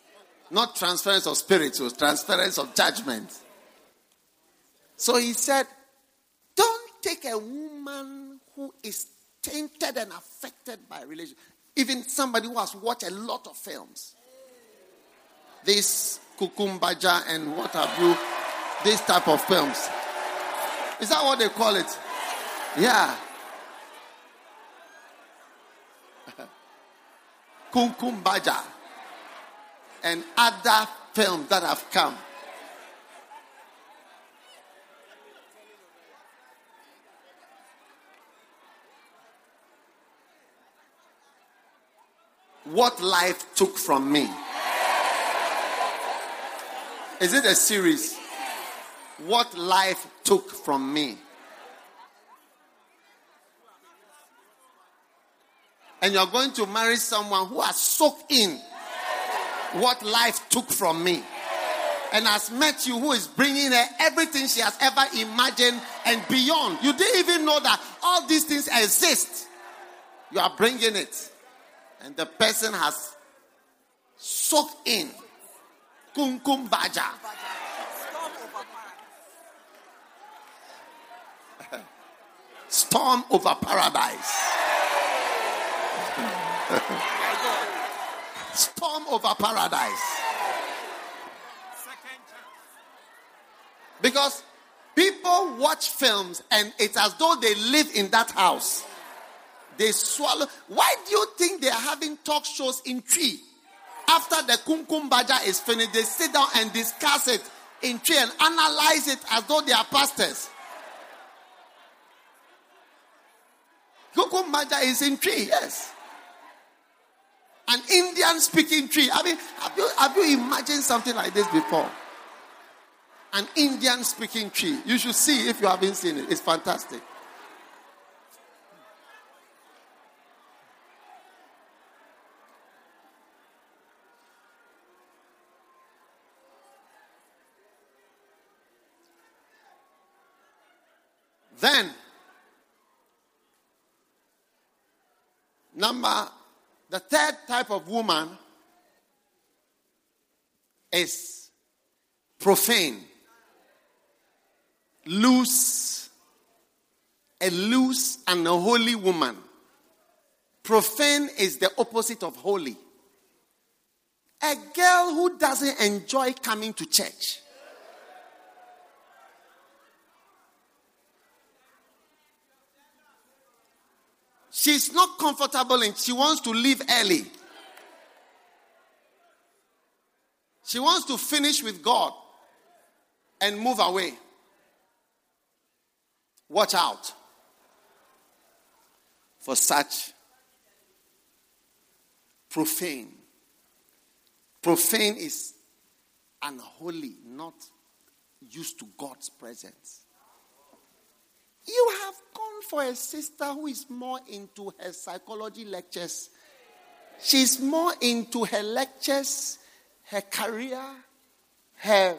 Not transference of spirits, it transference of judgment. So he said, Don't take a woman who is tainted and affected by religion. Even somebody who has watched a lot of films. This Kumkum Bhagya and what have you, this type of films. Is that what they call it? Yeah. Kumkum Bhagya and other films that have come. What life took from me. Is it a series? What life took from me. And you're going to marry someone who has soaked in what life took from me and has met you who is bringing her everything she has ever imagined and beyond. You didn't even know that all these things exist. You are bringing it. And the person has soaked in Kumkum Bhagya. Storm over paradise. Storm over paradise. Because people watch films and it's as though they live in that house. They swallow. Why do you think they are having talk shows in Twi? After the Kumkum Bhagya is finished, they sit down and discuss it in Twi and analyze it as though they are pastors. Kumkum Bhagya is in Twi, yes an Indian speaking Twi. I mean, have you, have you imagined something like this before? An Indian speaking tree. You should see if you haven't seen it. It's fantastic. Then, number the third type of woman is profane, loose, a loose and a holy woman. Profane is the opposite of holy. A girl who doesn't enjoy coming to church. She's not comfortable and she wants to leave early. She wants to finish with God and move away. Watch out for such profane. Profane is unholy, not used to God's presence. You have gone for a sister who is more into her psychology lectures. She's more into her lectures, her career, her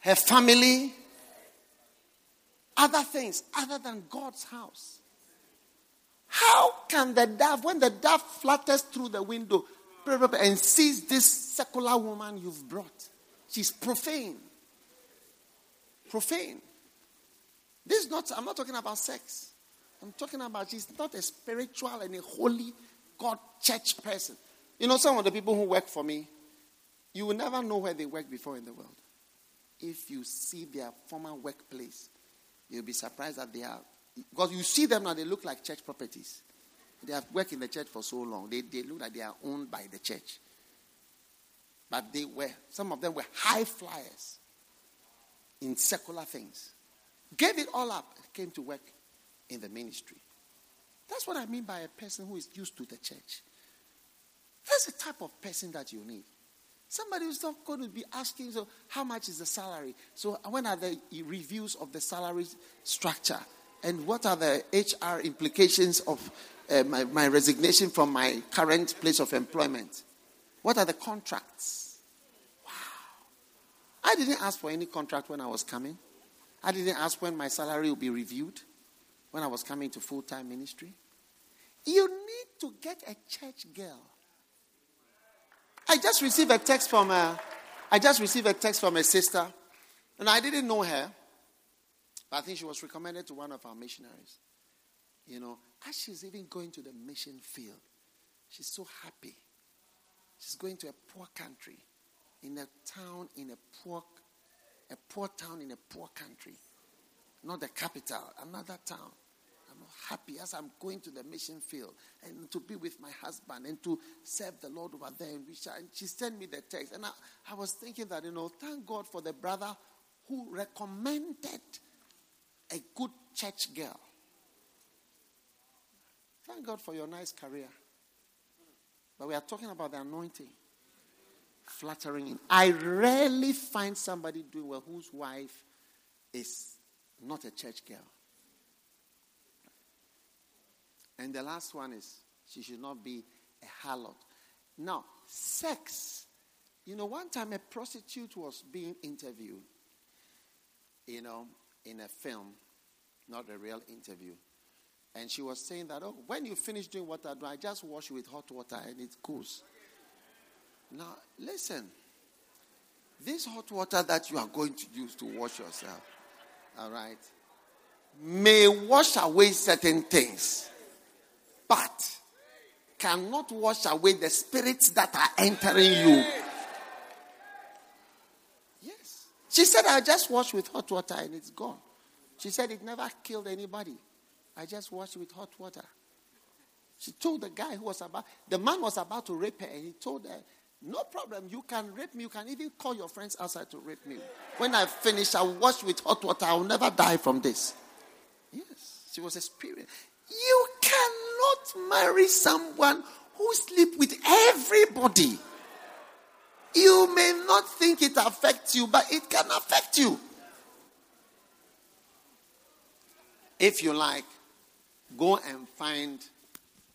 her family, other things other than God's house. How can the dove, when the dove flutters through the window and sees this secular woman you've brought, she's profane profane. This is not, I'm not talking about sex. I'm talking about she's not a spiritual and a holy God church person. You know, some of the people who work for me, you will never know where they worked before in the world. If you see their former workplace, you'll be surprised that they are because you see them now, they look like church properties. They have worked in the church for so long. They, they look like they are owned by the church. But they were, some of them were high flyers in secular things. Gave it all up, came to work in the ministry. That's what I mean by a person who is used to the church. That's the type of person that you need. Somebody who's not going to be asking, so how much is the salary? So when are the reviews of the salary structure? And what are the HR implications of uh, my, my resignation from my current place of employment? What are the contracts? I didn't ask for any contract when I was coming. I didn't ask when my salary will be reviewed when I was coming to full time ministry. You need to get a church girl I just received a text from a, I just received a text from a sister, and I didn't know her, but I think she was recommended to one of our missionaries. You know, as she's even going to the mission field, she's so happy. She's going to a poor country, in a town in a poor, a poor town in a poor country, not the capital, another town I'm happy as I'm going to the mission field and to be with my husband and to serve the Lord over there. And she sent me the text. And I, I was thinking that, you know, thank God for the brother who recommended a good church girl. Thank God for your nice career. But we are talking about the anointing. Flattering. I rarely find somebody doing well whose wife is not a church girl. And the last one is she should not be a harlot. Now, sex. You know, one time a prostitute was being interviewed, you know, in a film, not a real interview. And she was saying that, oh, when you finish doing what I do, I just wash with hot water and it cools. Now, listen. This hot water that you are going to use to wash yourself, all right, may wash away certain things but cannot wash away the spirits that are entering you. Yes. She said, I just washed with hot water and it's gone. She said, It never killed anybody. I just washed with hot water. She told the guy who was about, the man was about to rape her, and he told her, No problem, you can rape me. You can even call your friends outside to rape me. When I finish, I'll wash with hot water. I'll never die from this. Yes, she was experienced. You cannot marry someone who sleep with everybody. You may not think it affects you, but it can affect you. If you like, go and find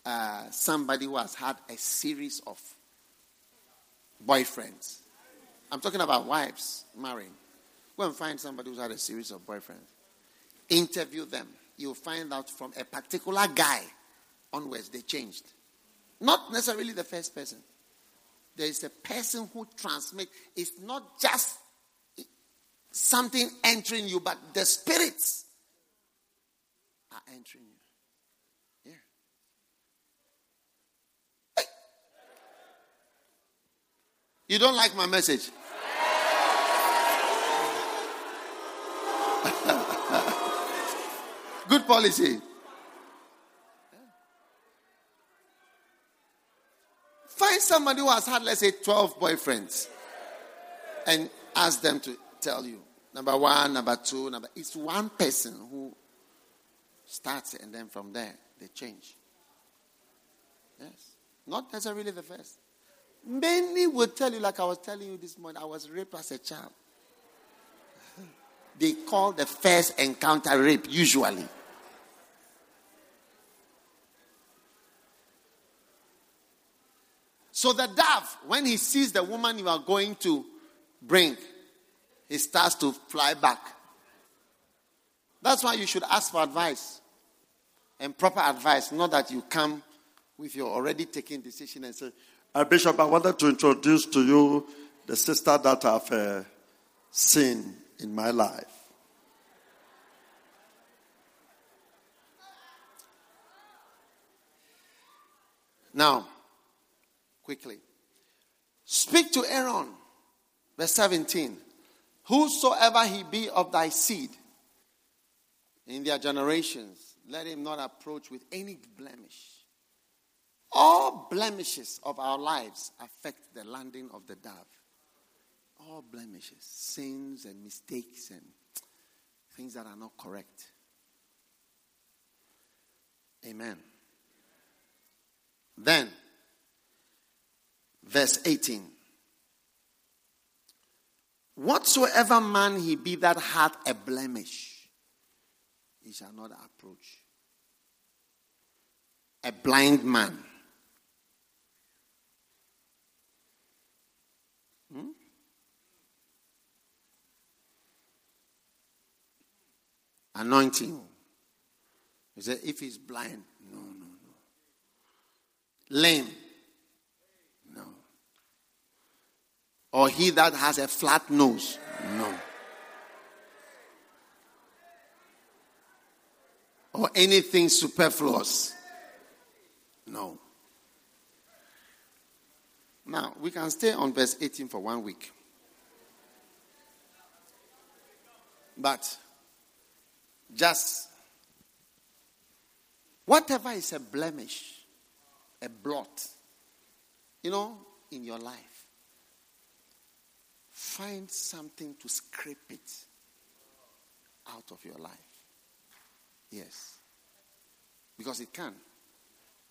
uh, somebody who has had a series of boyfriends. I'm talking about wives marrying. Go and find somebody who's had a series of boyfriends. Interview them you'll find out from a particular guy onwards they changed. Not necessarily the first person. There is a person who transmits. It's not just something entering you, but the spirits are entering you. Yeah. Hey. You don't like my message? Good policy. Find somebody who has had, let's say, 12 boyfriends and ask them to tell you. Number one, number two, number. It's one person who starts and then from there they change. Yes. Not necessarily the first. Many will tell you, like I was telling you this morning, I was raped as a child. they call the first encounter rape, usually. So the dove, when he sees the woman you are going to bring, he starts to fly back. That's why you should ask for advice and proper advice, not that you come with your already taken decision and say, uh, Bishop, I wanted to introduce to you the sister that I've uh, seen in my life. Now, quickly. Speak to Aaron, verse 17. Whosoever he be of thy seed in their generations, Let him not approach with any blemish. All blemishes of our lives affect the landing of the dove. All blemishes, sins and mistakes and things that are not correct. Amen. Then, verse 18. Whatsoever man he be that hath a blemish, he shall not approach. A blind man. Anointing. He said, if he's blind, no, no, no. Lame, no. Or he that has a flat nose, no. Or anything superfluous, no. Now, we can stay on verse 18 for one week. But just whatever is a blemish, a blot, you know, in your life, find something to scrape it out of your life. Yes. Because it can.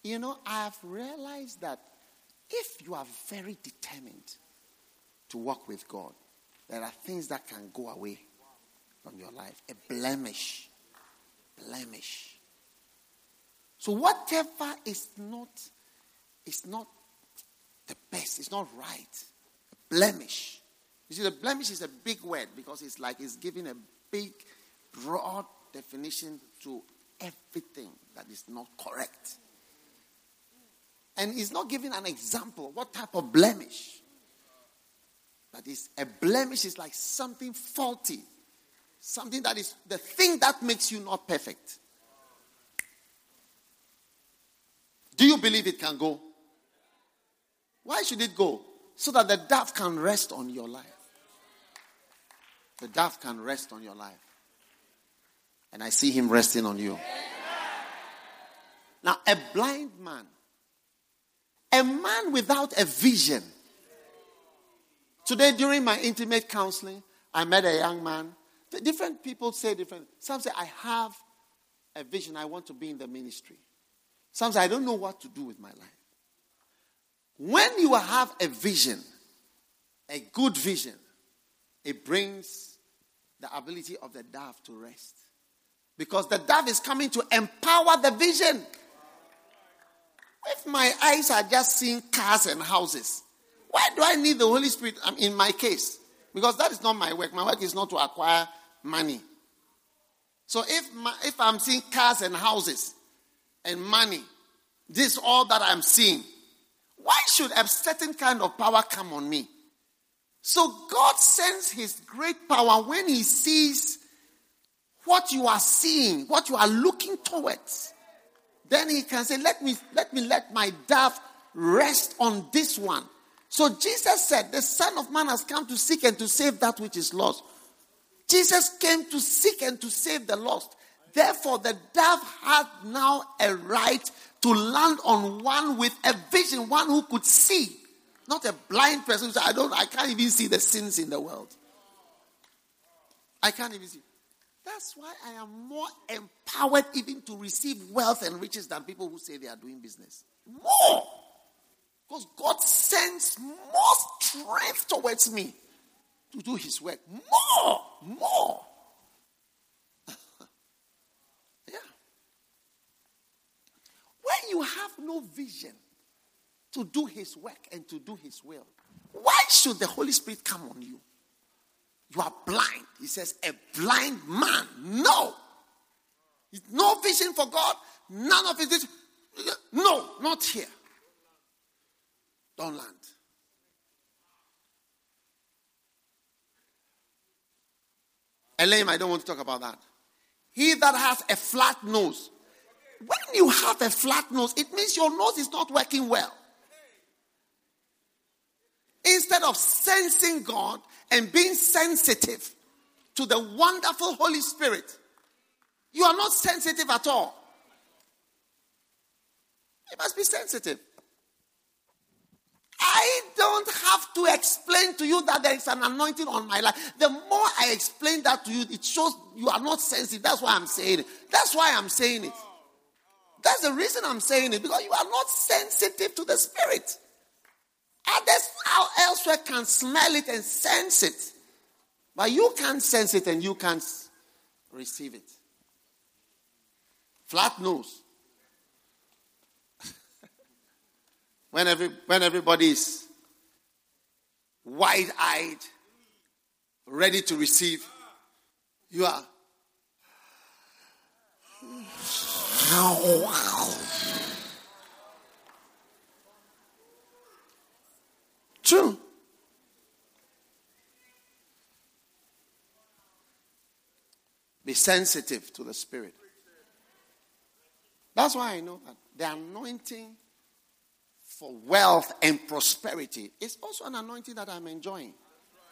You know, I have realized that if you are very determined to walk with God, there are things that can go away from your life. A blemish. Blemish. So whatever is not is not the best, it's not right. Blemish. You see, the blemish is a big word because it's like it's giving a big, broad definition to everything that is not correct. And it's not giving an example. What type of blemish? That is, a blemish is like something faulty. Something that is the thing that makes you not perfect. Do you believe it can go? Why should it go? So that the dove can rest on your life. The dove can rest on your life. And I see him resting on you. Now, a blind man a man without a vision. Today, during my intimate counseling, I met a young man. Different people say different. Some say, I have a vision. I want to be in the ministry. Some say, I don't know what to do with my life. When you have a vision, a good vision, it brings the ability of the dove to rest. Because the dove is coming to empower the vision. If my eyes are just seeing cars and houses, why do I need the Holy Spirit um, in my case? Because that is not my work. My work is not to acquire money. So if, if I'm seeing cars and houses and money, this is all that I'm seeing. Why should a certain kind of power come on me? So God sends his great power when he sees what you are seeing, what you are looking towards. Then he can say, Let me let me let my dove rest on this one. So Jesus said, The Son of Man has come to seek and to save that which is lost. Jesus came to seek and to save the lost. Therefore, the dove had now a right to land on one with a vision, one who could see, not a blind person. Who I don't, I can't even see the sins in the world. I can't even see. That's why I am more empowered even to receive wealth and riches than people who say they are doing business. More. Because God sends more strength towards me to do his work. More. More. yeah. When you have no vision to do his work and to do his will, why should the Holy Spirit come on you? You are blind. He says, a blind man. No. No vision for God. None of it. No, not here. Don't land. A lame, I don't want to talk about that. He that has a flat nose. When you have a flat nose, it means your nose is not working well. Instead of sensing God and being sensitive to the wonderful Holy Spirit, you are not sensitive at all. You must be sensitive. I don't have to explain to you that there is an anointing on my life. The more I explain that to you, it shows you are not sensitive. That's why I'm saying it. That's why I'm saying it. That's the reason I'm saying it because you are not sensitive to the spirit. Others elsewhere can smell it and sense it, but you can't sense it and you can't receive it. Flat nose. When, every, when everybody is wide eyed, ready to receive, you are. True. Be sensitive to the Spirit. That's why I know that the anointing for wealth and prosperity is also an anointing that I'm enjoying.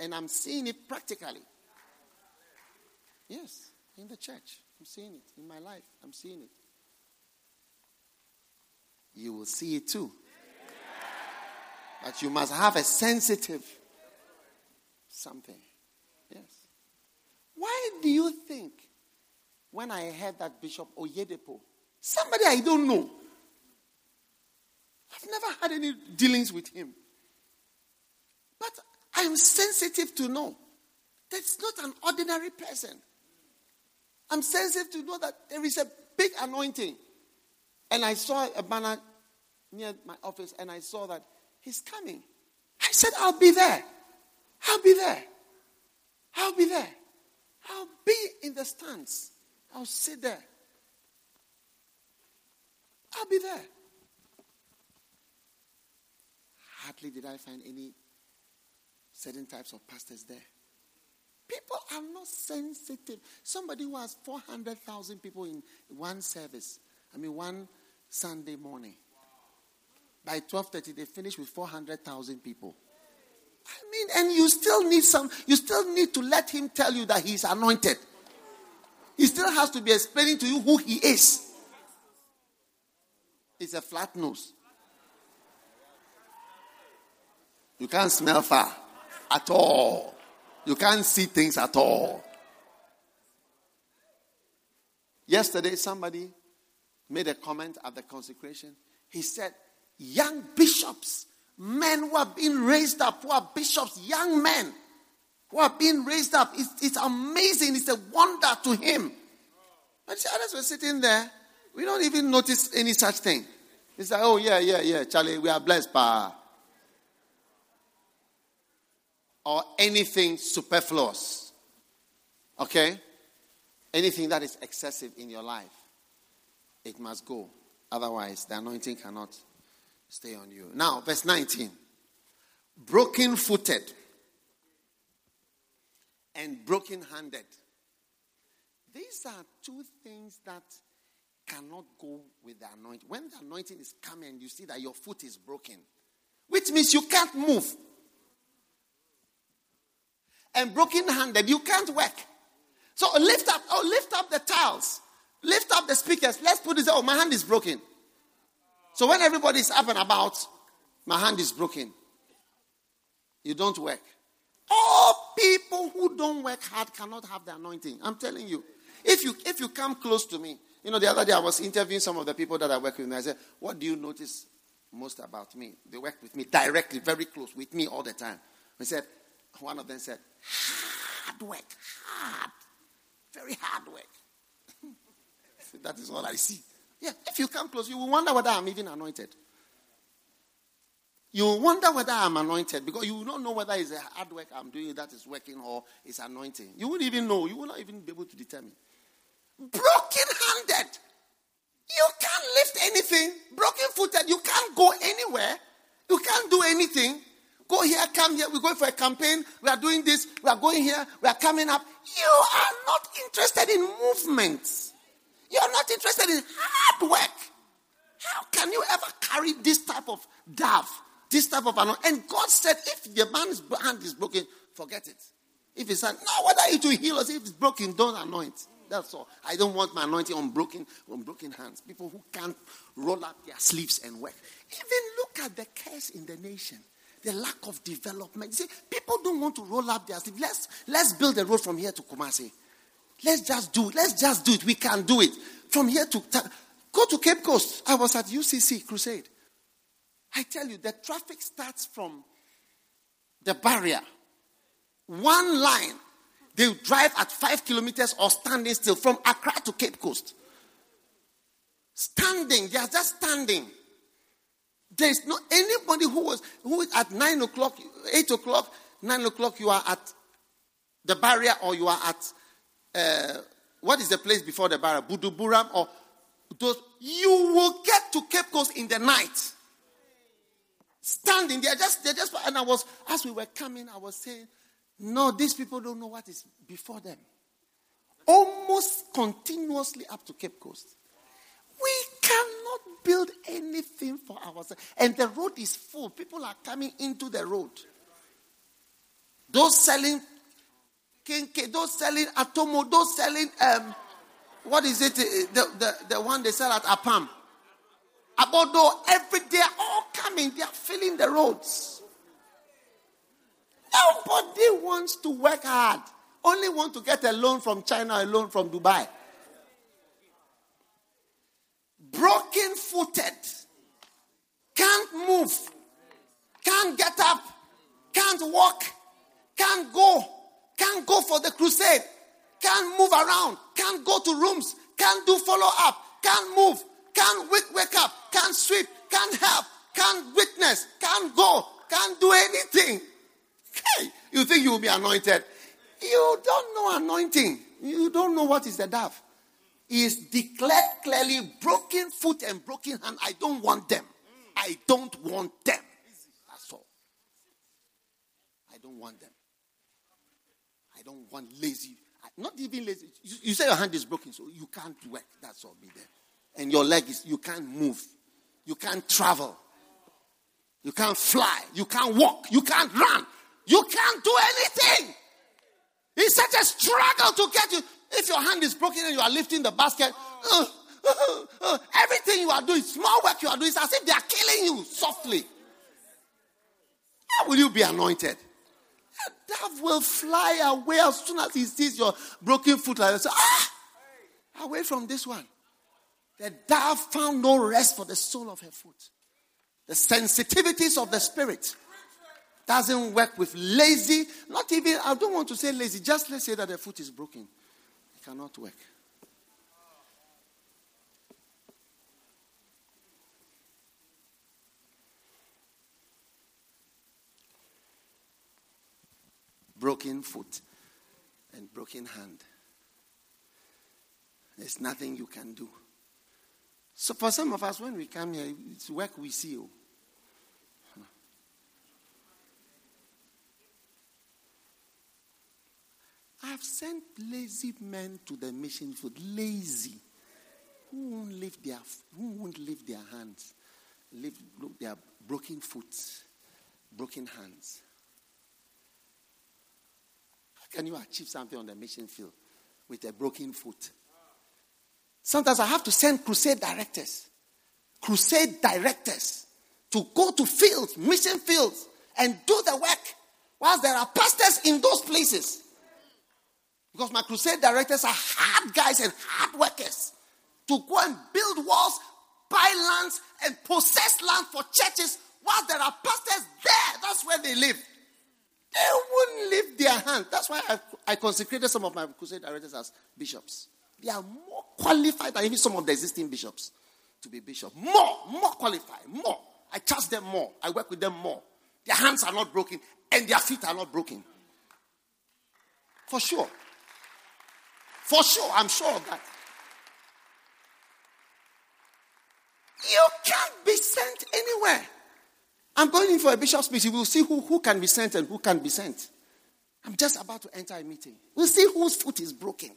And I'm seeing it practically. Yes, in the church. I'm seeing it. In my life, I'm seeing it. You will see it too. But you must have a sensitive something. Yes. Why do you think when I heard that Bishop Oyedepo, somebody I don't know, I've never had any dealings with him, but I am sensitive to know that's not an ordinary person. I'm sensitive to know that there is a big anointing. And I saw a banner near my office and I saw that He's coming. I said, I'll be there. I'll be there. I'll be there. I'll be in the stands. I'll sit there. I'll be there. Hardly did I find any certain types of pastors there. People are not sensitive. Somebody who has 400,000 people in one service, I mean, one Sunday morning. By 12:30, they finish with 400,000 people. I mean, and you still need some, you still need to let him tell you that he's anointed. He still has to be explaining to you who he is. It's a flat nose. You can't smell far at all. You can't see things at all. Yesterday, somebody made a comment at the consecration. He said, young bishops, men who have been raised up, who are bishops, young men who are being raised up. It's, it's amazing. It's a wonder to him. But the others were sitting there. We don't even notice any such thing. It's like, oh, yeah, yeah, yeah, Charlie, we are blessed, pa. Or anything superfluous. Okay? Anything that is excessive in your life, it must go. Otherwise, the anointing cannot stay on you. Now, verse 19. Broken footed and broken handed. These are two things that cannot go with the anointing. When the anointing is coming, you see that your foot is broken, which means you can't move. And broken handed, you can't work. So lift up, oh, lift up the tiles, lift up the speakers. Let's put this, oh, my hand is broken. So when everybody is up and about, my hand is broken. You don't work. All people who don't work hard cannot have the anointing. I'm telling you. If you if you come close to me, you know, the other day I was interviewing some of the people that I work with, and I said, What do you notice most about me? They work with me directly, very close, with me all the time. I said, one of them said, Hard work, hard, very hard work. that is all I see. Yeah, if you come close, you will wonder whether I'm even anointed. You will wonder whether I'm anointed because you will not know whether it's a hard work I'm doing that is working or it's anointing. You won't even know. You will not even be able to determine. Broken handed. You can't lift anything. Broken footed. You can't go anywhere. You can't do anything. Go here, come here. We're going for a campaign. We are doing this. We are going here. We are coming up. You are not interested in movements. You're not interested in hard work. How can you ever carry this type of dove, this type of anointing? And God said, if the man's hand is broken, forget it. If it's no, whether it will heal us, if it's broken, don't anoint. That's all. I don't want my anointing on broken, on broken hands. People who can't roll up their sleeves and work. Even look at the curse in the nation. The lack of development. See, people don't want to roll up their sleeves. Let's, let's build a road from here to Kumasi. Let's just do it. Let's just do it. We can do it. From here to go to Cape Coast. I was at UCC Crusade. I tell you, the traffic starts from the barrier. One line. They drive at five kilometers or standing still from Accra to Cape Coast. Standing. They are just standing. There's no anybody who was who is at nine o'clock, eight o'clock, nine o'clock. You are at the barrier or you are at uh, what is the place before the barrier? Buduburam or those. You will get to Cape Coast in the night. Standing, they're just, they're just, and I was, as we were coming, I was saying, no, these people don't know what is before them. Almost continuously up to Cape Coast. We cannot build anything for ourselves. And the road is full. People are coming into the road. Those selling kenkey, those selling Atomo, those selling um, what is it? The, the, the one they sell at Apam. Abodo, every day, all coming, they are filling the roads. Nobody wants to work hard. Only want to get a loan from China, a loan from Dubai. Broken footed. Can't move. Can't get up. Can't walk. Can't go. Can't go for the crusade. Can't move around. Can't go to rooms. Can't do follow up. Can't move. Can't wake, wake up. Can't sweep. Can't help. Can't witness. Can't go. Can't do anything. Hey, you think you will be anointed? You don't know anointing. You don't know what is the dove. Is declared clearly broken foot and broken hand. I don't want them. I don't want them. That's all. I don't want them. I don't want lazy. Not even lazy. You, you say your hand is broken, so you can't work. That's all. Be there. And your leg is, you can't move. You can't travel. You can't fly. You can't walk. You can't run. You can't do anything. It's such a struggle to get you. If your hand is broken and you are lifting the basket, uh, uh, uh, everything you are doing, small work you are doing, is as if they are killing you softly. How will you be anointed? The dove will fly away as soon as he sees your broken foot. Like say, ah, away from this one. The dove found no rest for the sole of her foot. The sensitivities of the spirit doesn't work with lazy, not even, I don't want to say lazy, just let's say that the foot is broken. Cannot work. Broken foot and broken hand. There's nothing you can do. So for some of us, when we come here, it's work we see. Oh. I've sent lazy men to the mission field. Lazy. Who won't lift their, who won't lift their hands? Lift their broken foot, broken hands. Can you achieve something on the mission field with a broken foot? Sometimes I have to send crusade directors, crusade directors to go to fields, mission fields, and do the work whilst there are pastors in those places. Because my crusade directors are hard guys and hard workers to go and build walls, buy lands, and possess land for churches while there are pastors there. That's where they live. They wouldn't lift their hand. That's why I, I consecrated some of my crusade directors as bishops. They are more qualified than even some of the existing bishops to be bishop. More, more qualified, more. I trust them more. I work with them more. Their hands are not broken and their feet are not broken. For sure. For sure, I'm sure of that. You can't be sent anywhere. I'm going in for a bishop's meeting. We'll see who, who can be sent and who can't be sent. I'm just about to enter a meeting. We'll see whose foot is broken.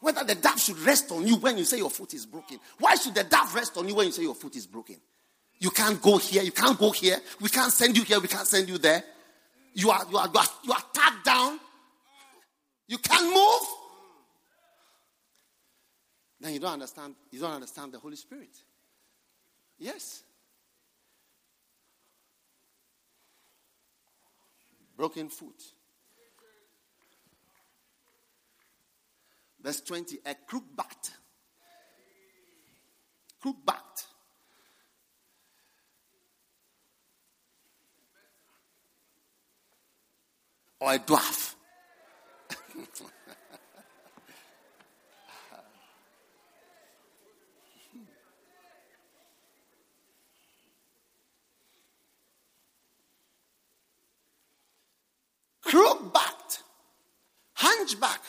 Whether the dove should rest on you when you say your foot is broken. Why should the dove rest on you when you say your foot is broken? You can't go here. You can't go here. We can't send you here. We can't send you there. You are, you are, you are, you are tagged down. You can't move. Then you don't understand, you don't understand the Holy Spirit. Yes. Broken foot. Verse 20, a crook backed. Crook backed. Or a dwarf. crook backed, hunchback.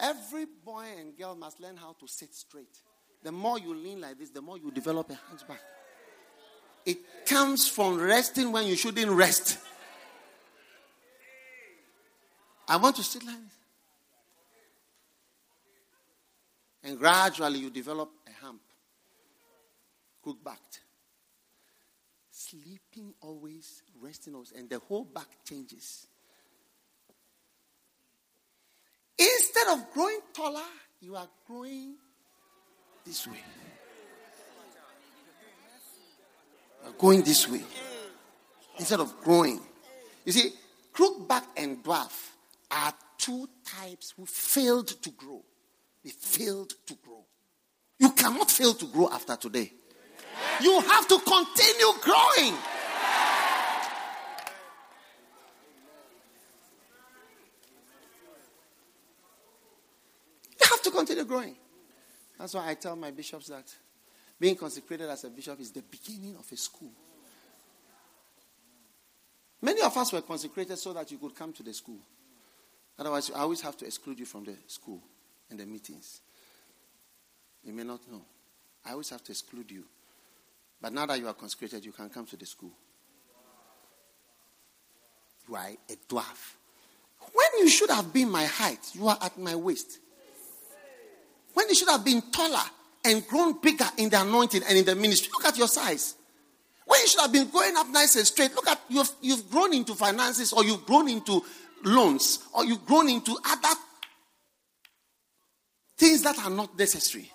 Every boy and girl must learn how to sit straight. The more you lean like this, the more you develop a hunchback. It comes from resting when you shouldn't rest. I want to sit like this. And gradually you develop a hump. Crook backed sleeping always, resting always, and the whole back changes. Instead of growing taller, you are growing this way. You are going this way. Instead of growing. You see, crookback and dwarf are two types who failed to grow. They failed to grow. You cannot fail to grow after today. You have to continue growing. You have to continue growing. That's why I tell my bishops that being consecrated as a bishop is the beginning of a school. Many of us were consecrated so that you could come to the school. Otherwise, I always have to exclude you from the school and the meetings. You may not know. I always have to exclude you but now that you are consecrated, you can come to the school. You are a dwarf. When you should have been my height, you are at my waist. When you should have been taller and grown bigger in the anointing and in the ministry, look at your size. When you should have been going up nice and straight, look at you've, you've grown into finances or you've grown into loans or you've grown into other things that are not necessary.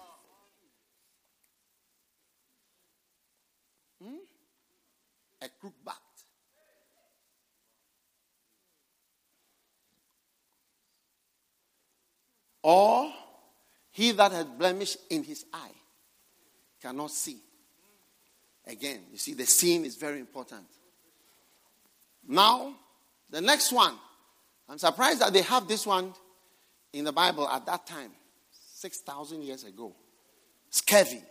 a crook backed. Or he that had blemish in his eye cannot see. Again, you see, the seeing is very important. Now, the next one. I'm surprised that they have this one in the Bible at that time, 6,000 years ago. Scurvy.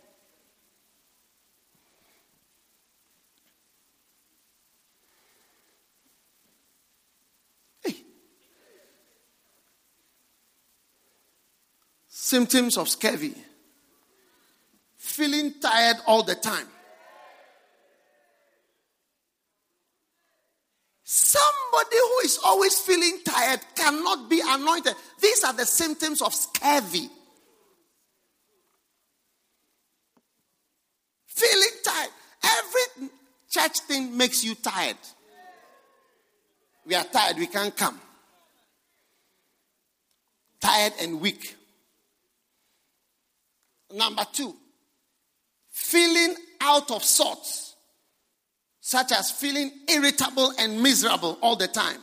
Symptoms of scurvy, feeling tired all the time. Somebody who is always feeling tired cannot be anointed. These are the symptoms of scurvy. Feeling tired. Every church thing makes you tired. We are tired, we can't come. Tired and weak. Number two, feeling out of sorts, such as feeling irritable and miserable all the time.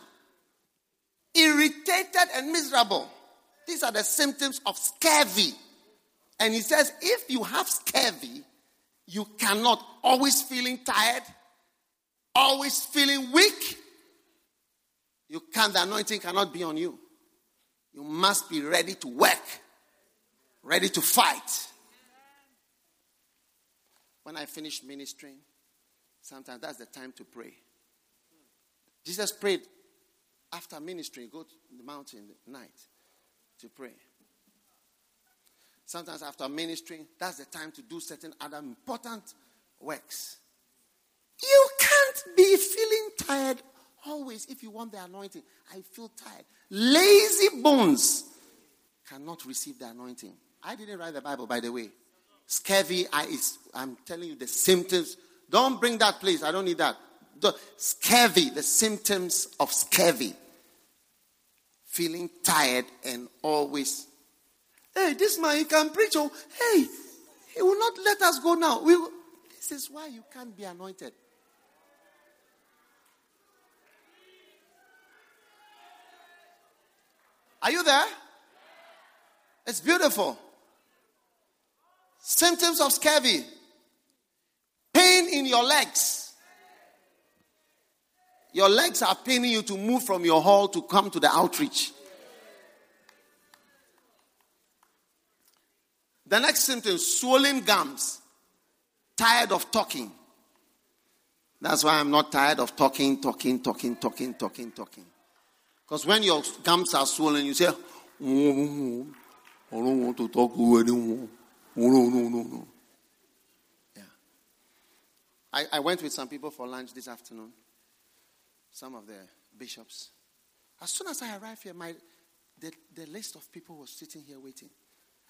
Irritated and miserable. These are the symptoms of scurvy. And he says, if you have scurvy, you cannot always feeling tired, always feeling weak. You can't, the anointing cannot be on you. You must be ready to work, ready to fight. When I finish ministering, sometimes that's the time to pray. Jesus prayed after ministering, go to the mountain at night to pray. Sometimes after ministering, that's the time to do certain other important works. You can't be feeling tired always if you want the anointing. I feel tired. Lazy bones cannot receive the anointing. I didn't write the Bible, by the way. Scurvy, I, I'm telling you the symptoms. Don't bring that, please. I don't need that. The scurvy, the symptoms of scurvy. feeling tired and always, hey, this man, he can preach. Oh, hey, he will not let us go now. We will, this is why you can't be anointed. Are you there? It's beautiful. Symptoms of scurvy pain in your legs. Your legs are paining you to move from your hall to come to the outreach. The next symptom swollen gums, tired of talking. That's why I'm not tired of talking, talking, talking, talking, talking, talking. Because when your gums are swollen, you say, oh, oh, oh, oh I don't want to talk to anyone. No, no, no, no. Yeah. I, I went with some people for lunch this afternoon, some of the bishops. As soon as I arrived here, my, the, the list of people was sitting here waiting.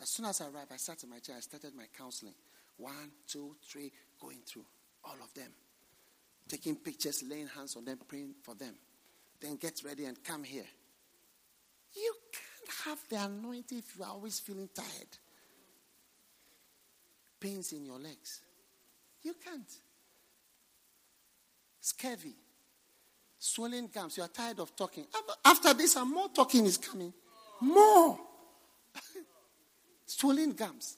As soon as I arrived, I sat in my chair, I started my counseling. One, two, three, going through all of them. Taking pictures, laying hands on them, praying for them. Then get ready and come here. You can't have the anointing if you are always feeling tired. Pains in your legs. You can't. Scurvy. Swollen gums. You are tired of talking. After this, and more talking is coming. More. Swollen gums.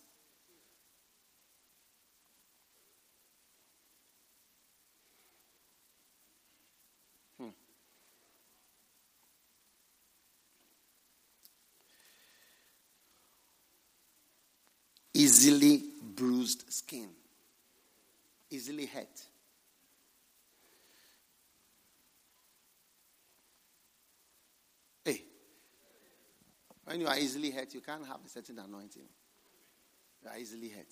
Hmm. Easily bruised skin, easily hurt. Hey, when you are easily hurt, you can't have a certain anointing. You are easily hurt.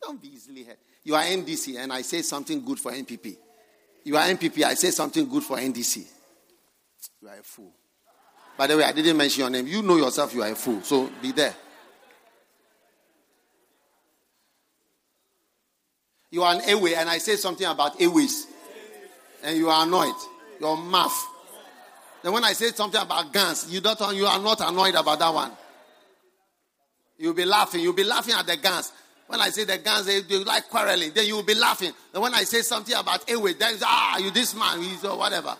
Don't be easily hurt. You are NDC and I say something good for NPP. You are NPP, I say something good for NDC. You are a fool. By the way, I didn't mention your name. You know yourself you are a fool, so be there. You are an airway, and I say something about airways, and you are annoyed. Your mouth. Then when I say something about guns, you don't you are not annoyed about that one. You'll be laughing. You'll be laughing at the guns. When I say the guns, they, they like quarreling. Then you will be laughing. Then when I say something about airway, then ah, you this man, he's or whatever.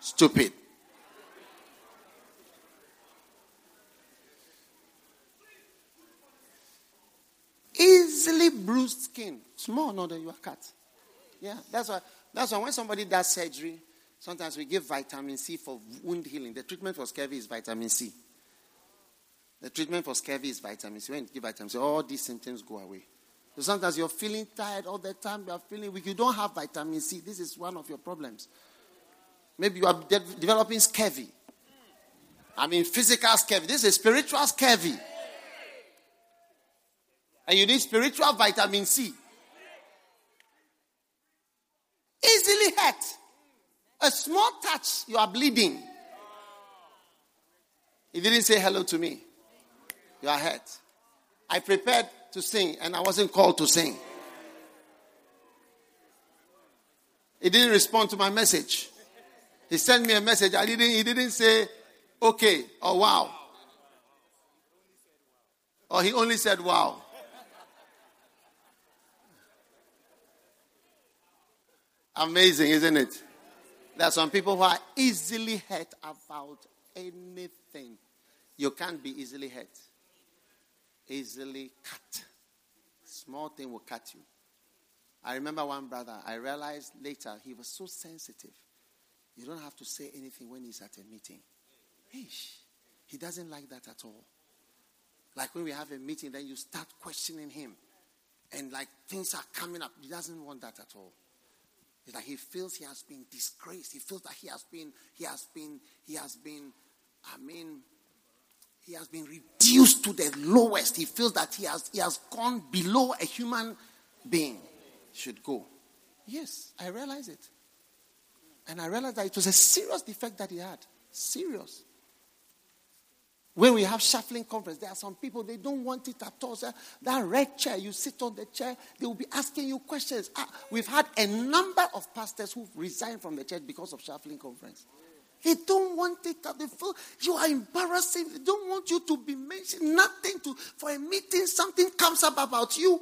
Stupid. Easily bruised skin. Small, no, than you are cut. Yeah, that's why. That's why when somebody does surgery, sometimes we give vitamin C for wound healing. The treatment for scurvy is vitamin C. The treatment for scurvy is vitamin C. When you give vitamin C, all these symptoms go away. So sometimes you're feeling tired all the time. You are feeling weak. You don't have vitamin C. This is one of your problems. Maybe you are de- developing scurvy. I mean, physical scurvy. This is spiritual scurvy. And you need spiritual vitamin C. Easily hurt. A small touch, you are bleeding. He didn't say hello to me. You are hurt. I prepared to sing and I wasn't called to sing. He didn't respond to my message. He sent me a message. I didn't, he didn't say okay or wow. Or he only said wow. Amazing, isn't it? There are some people who are easily hurt about anything. You can't be easily hurt. Easily cut. Small thing will cut you. I remember one brother, I realized later he was so sensitive. You don't have to say anything when he's at a meeting. Ish, he doesn't like that at all. Like when we have a meeting, then you start questioning him. And like things are coming up. He doesn't want that at all. It's like he feels he has been disgraced. He feels that he has been, he has been, he has been, I mean, he has been reduced to the lowest. He feels that he has, he has gone below a human being should go. Yes, I realize it. And I realized that it was a serious defect that he had. Serious. When we have shuffling conference, there are some people they don't want it at all. Sir. That red chair, you sit on the chair, they will be asking you questions. Ah, we've had a number of pastors who've resigned from the church because of shuffling conference. They don't want it. They feel you are embarrassing. They don't want you to be mentioned. Nothing to for a meeting. Something comes up about you.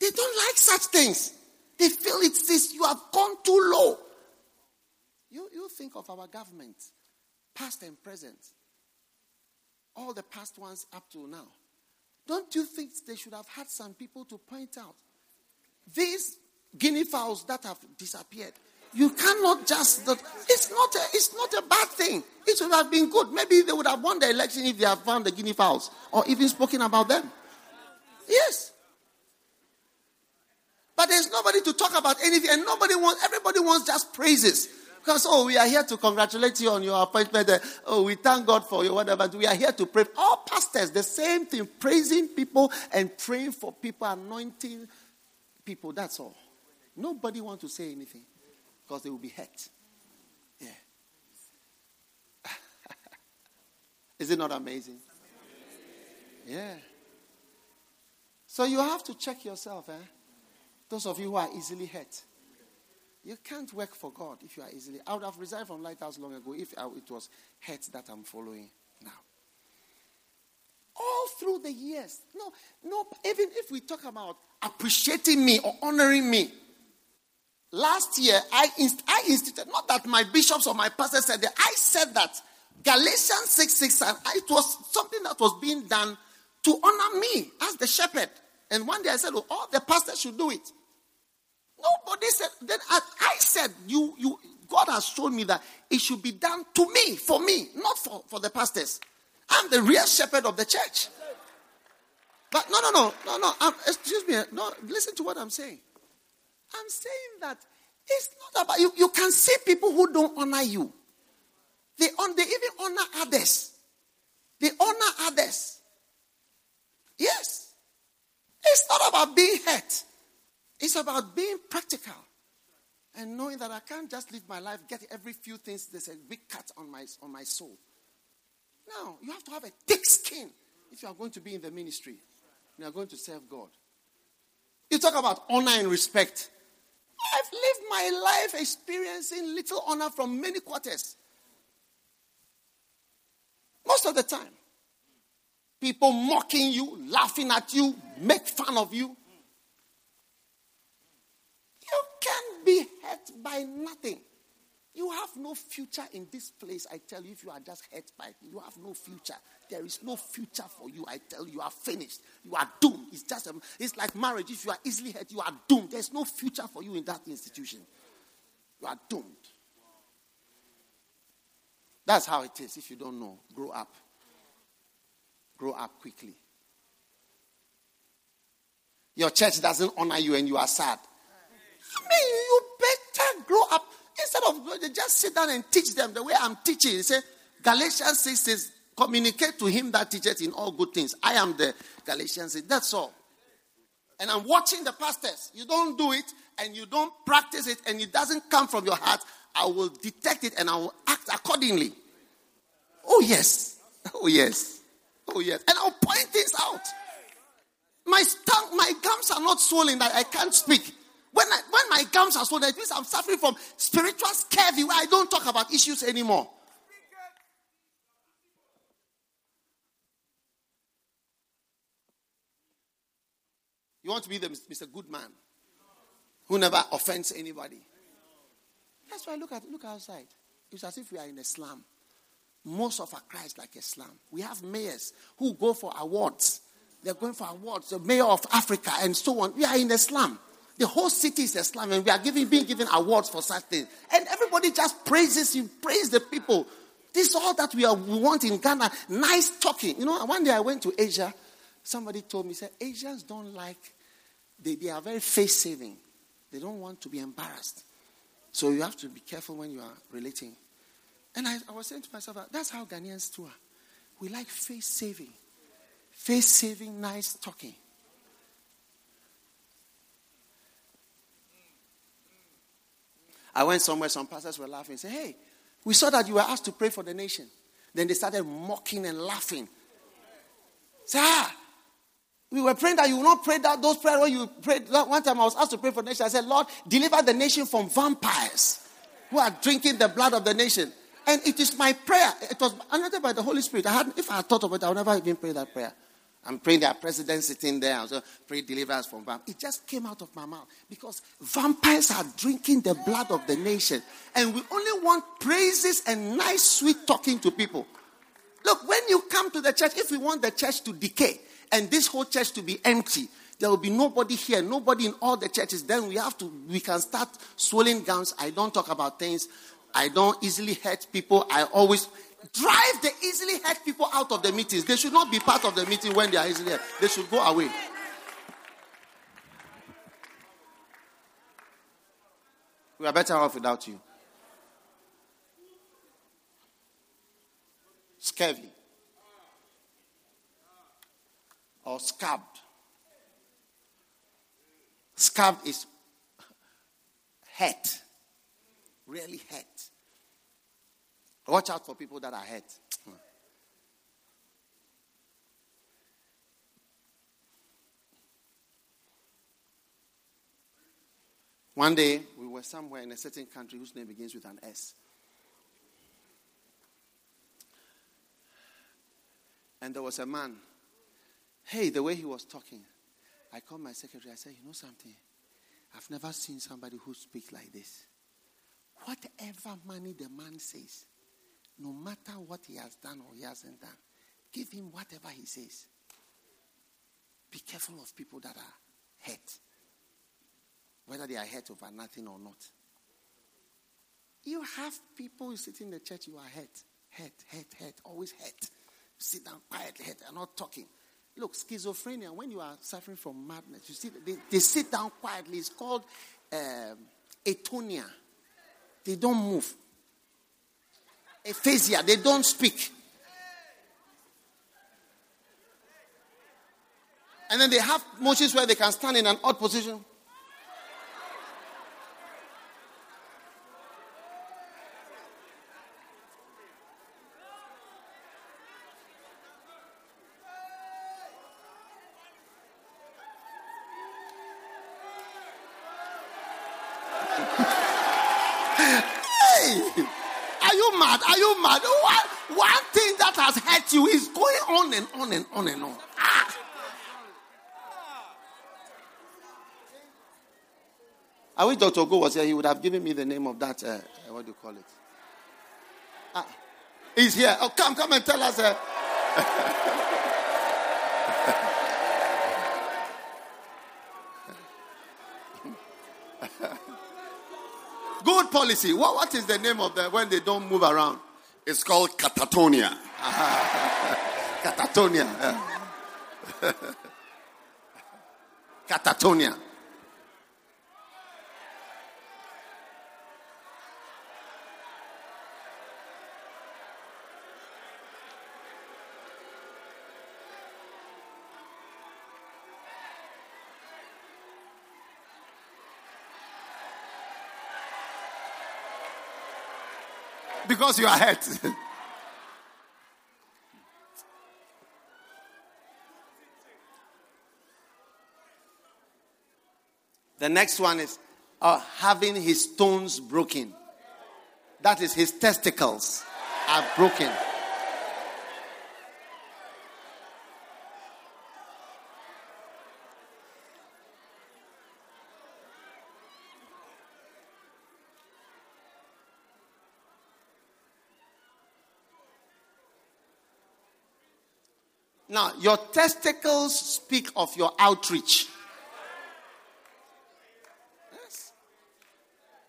They don't like such things. They feel it's this. You have gone too low. You you think of our government, past and present. All the past ones up to now. Don't you think they should have had some people to point out these guinea fowls that have disappeared? You cannot just. It's not. A, it's not a bad thing. It would have been good. Maybe they would have won the election if they had found the guinea fowls or even spoken about them. Yes. But there's nobody to talk about anything, and nobody wants. Everybody wants just praises. Because, oh, we are here to congratulate you on your appointment. Oh, we thank God for your whatever. We are here to pray. All pastors, the same thing, praising people and praying for people, anointing people. That's all. Nobody wants to say anything because they will be hurt. Yeah. Is it not amazing? Yeah. So you have to check yourself, eh? Those of you who are easily hurt. You can't work for God if you are easily. I would have resigned from Lighthouse long ago if it was hurt that I'm following now. All through the years. No, no, even if we talk about appreciating me or honoring me, Last year, I, inst- I instituted, not that my bishops or my pastors said that, I said that Galatians 6 6, and it was something that was being done to honor me as the shepherd. And one day I said, oh, all the pastors should do it. Nobody said, then I, said, you, you, God has shown me that it should be done to me, for me, not for, for the pastors. I'm the real shepherd of the church. But no, no, no, no, no. Um, excuse me. No, listen to what I'm saying. I'm saying that it's not about you. You can see people who don't honor you. They, on, they even honor others. They honor others. Yes. It's not about being hurt. It's about being practical. And knowing that I can't just live my life, get every few things, there's a big cut on my, on my soul. Now, you have to have a thick skin if you are going to be in the ministry. You are going to serve God. You talk about honor and respect. I've lived my life experiencing little honor from many quarters. Most of the time. People mocking you, laughing at you, make fun of. You can be hurt by nothing. You have no future in this place. I tell you, if you are just hurt by it, you have no future. There is no future for you. I tell you, you are finished. You are doomed. It's just a, it's like marriage. If you are easily hurt, you are doomed. There's no future for you in that institution. You are doomed. That's how it is. If you don't know, grow up. Grow up quickly. Your church doesn't honor you and you are sad. I mean, you better grow up. Instead of just sit down and teach them the way I'm teaching. Say, Galatians 6 says, communicate to him that teaches in all good things. I am the Galatians. That's all. And I'm watching the pastors. You don't do it and you don't practice it and it doesn't come from your heart. I will detect it and I will act accordingly. Oh, yes. Oh, yes. Oh, yes. And I'll point things out. My tongue, my gums are not swollen that I can't speak. When, I, when my gums are swollen, it means I'm suffering from spiritual scurvy where I don't talk about issues anymore. You want to be the Mr. Good Man who never offends anybody. That's why look at look outside. It's as if we are in a slum. Most of our cries like a slum. We have mayors who go for awards. They're going for awards. The mayor of Africa and so on. We are in a slum. The whole city is a slum, and we are giving, being given awards for such things. And everybody just praises you, praise the people. This is all that we, are, we want in Ghana. Nice talking. You know, one day I went to Asia. Somebody told me, said, Asians don't like, they, they are very face saving. They don't want to be embarrassed. So you have to be careful when you are relating. And I, I was saying to myself, ah, that's how Ghanaians too. We like face saving. Face saving, nice talking. I went somewhere, some pastors were laughing. Say, hey, we saw that you were asked to pray for the nation. Then they started mocking and laughing. Say, ah, we were praying that you will not pray that those prayers when you prayed. One time I was asked to pray for the nation. I said, Lord, deliver the nation from vampires who are drinking the blood of the nation. And it is my prayer. It was anointed by the Holy Spirit. I had, if I had thought of it, I would never even pray that prayer. I'm praying that president sitting there. I was pray deliverance from vampires. It just came out of my mouth because vampires are drinking the blood of the nation. And we only want praises and nice, sweet talking to people. Look, when you come to the church, if we want the church to decay and this whole church to be empty, there will be nobody here, nobody in all the churches. Then we have to, we can start swelling gowns. I don't talk about things. I don't easily hurt people. I always drive the easily hurt people out of the meetings. They should not be part of the meeting when they are easily hurt. They should go away. We are better off without you. Scurvy or scab. Scab is hurt, really hurt. Watch out for people that are hurt. Hmm. One day, we were somewhere in a certain country whose name begins with an S. And there was a man. Hey, the way he was talking, I called my secretary. I said, You know something? I've never seen somebody who speaks like this. Whatever money the man says, no matter what he has done or he hasn't done, give him whatever he says. Be careful of people that are hurt, whether they are hurt over nothing or not. You have people who sit in the church, you are hurt, hurt, hurt, hurt, always hurt. Sit down quietly, hurt, are not talking. Look, schizophrenia, when you are suffering from madness, you see, they, they sit down quietly. It's called um, atonia. They don't move aphasia, they don't speak. And then they have motions where they can stand in an odd position. you is going on and on and on and on. Ah. I wish Dr. Go was here. He would have given me the name of that. Uh, what do you call it? Ah, he's here. Oh, come, come and tell us. Uh. Good policy. What, what is the name of the when they don't move around? It's called catatonia. Catatonia. Catatonia. Because you are hurt. The next one is uh, having his stones broken. That is, his testicles are broken. Now, your testicles speak of your outreach.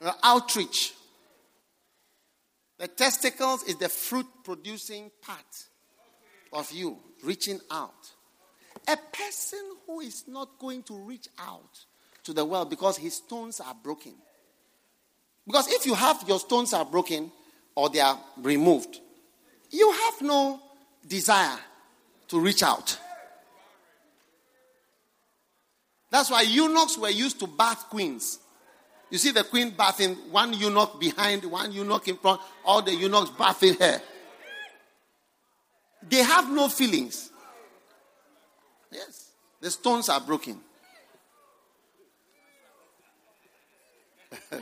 Your outreach. The testicles is the fruit producing part of you reaching out. A person who is not going to reach out to the world because his stones are broken. Because if you have your stones are broken or they are removed, you have no desire to reach out. That's why eunuchs were used to bath queens. You see the queen bathing, one eunuch behind, one eunuch in front, all the eunuchs bathing her. They have no feelings. Yes, the stones are broken.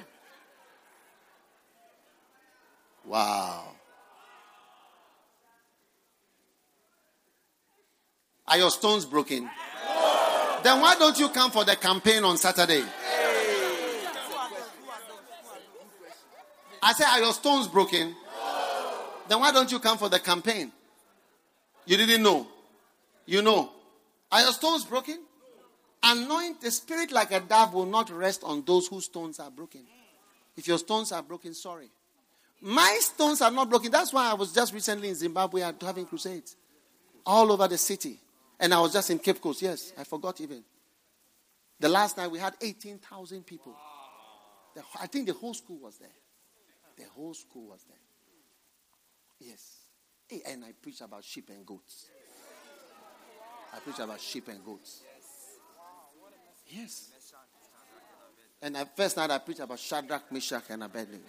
wow. Are your stones broken? Then why don't you come for the campaign on Saturday? I say, Are your stones broken? Then why don't you come for the campaign? You didn't know. You know. Are your stones broken? Anoint the spirit like a dove will not rest on those whose stones are broken. If your stones are broken, sorry. My stones are not broken. That's why I was just recently in Zimbabwe having crusades all over the city. And I was just in Cape Coast. Yes, I forgot even. The last night we had 18,000 people. The, I think the whole school was there. The whole school was there. Yes. And I preached about sheep and goats. I preached about sheep and goats. Yes. And the first night I preached about Shadrach, Meshach, and Abednego.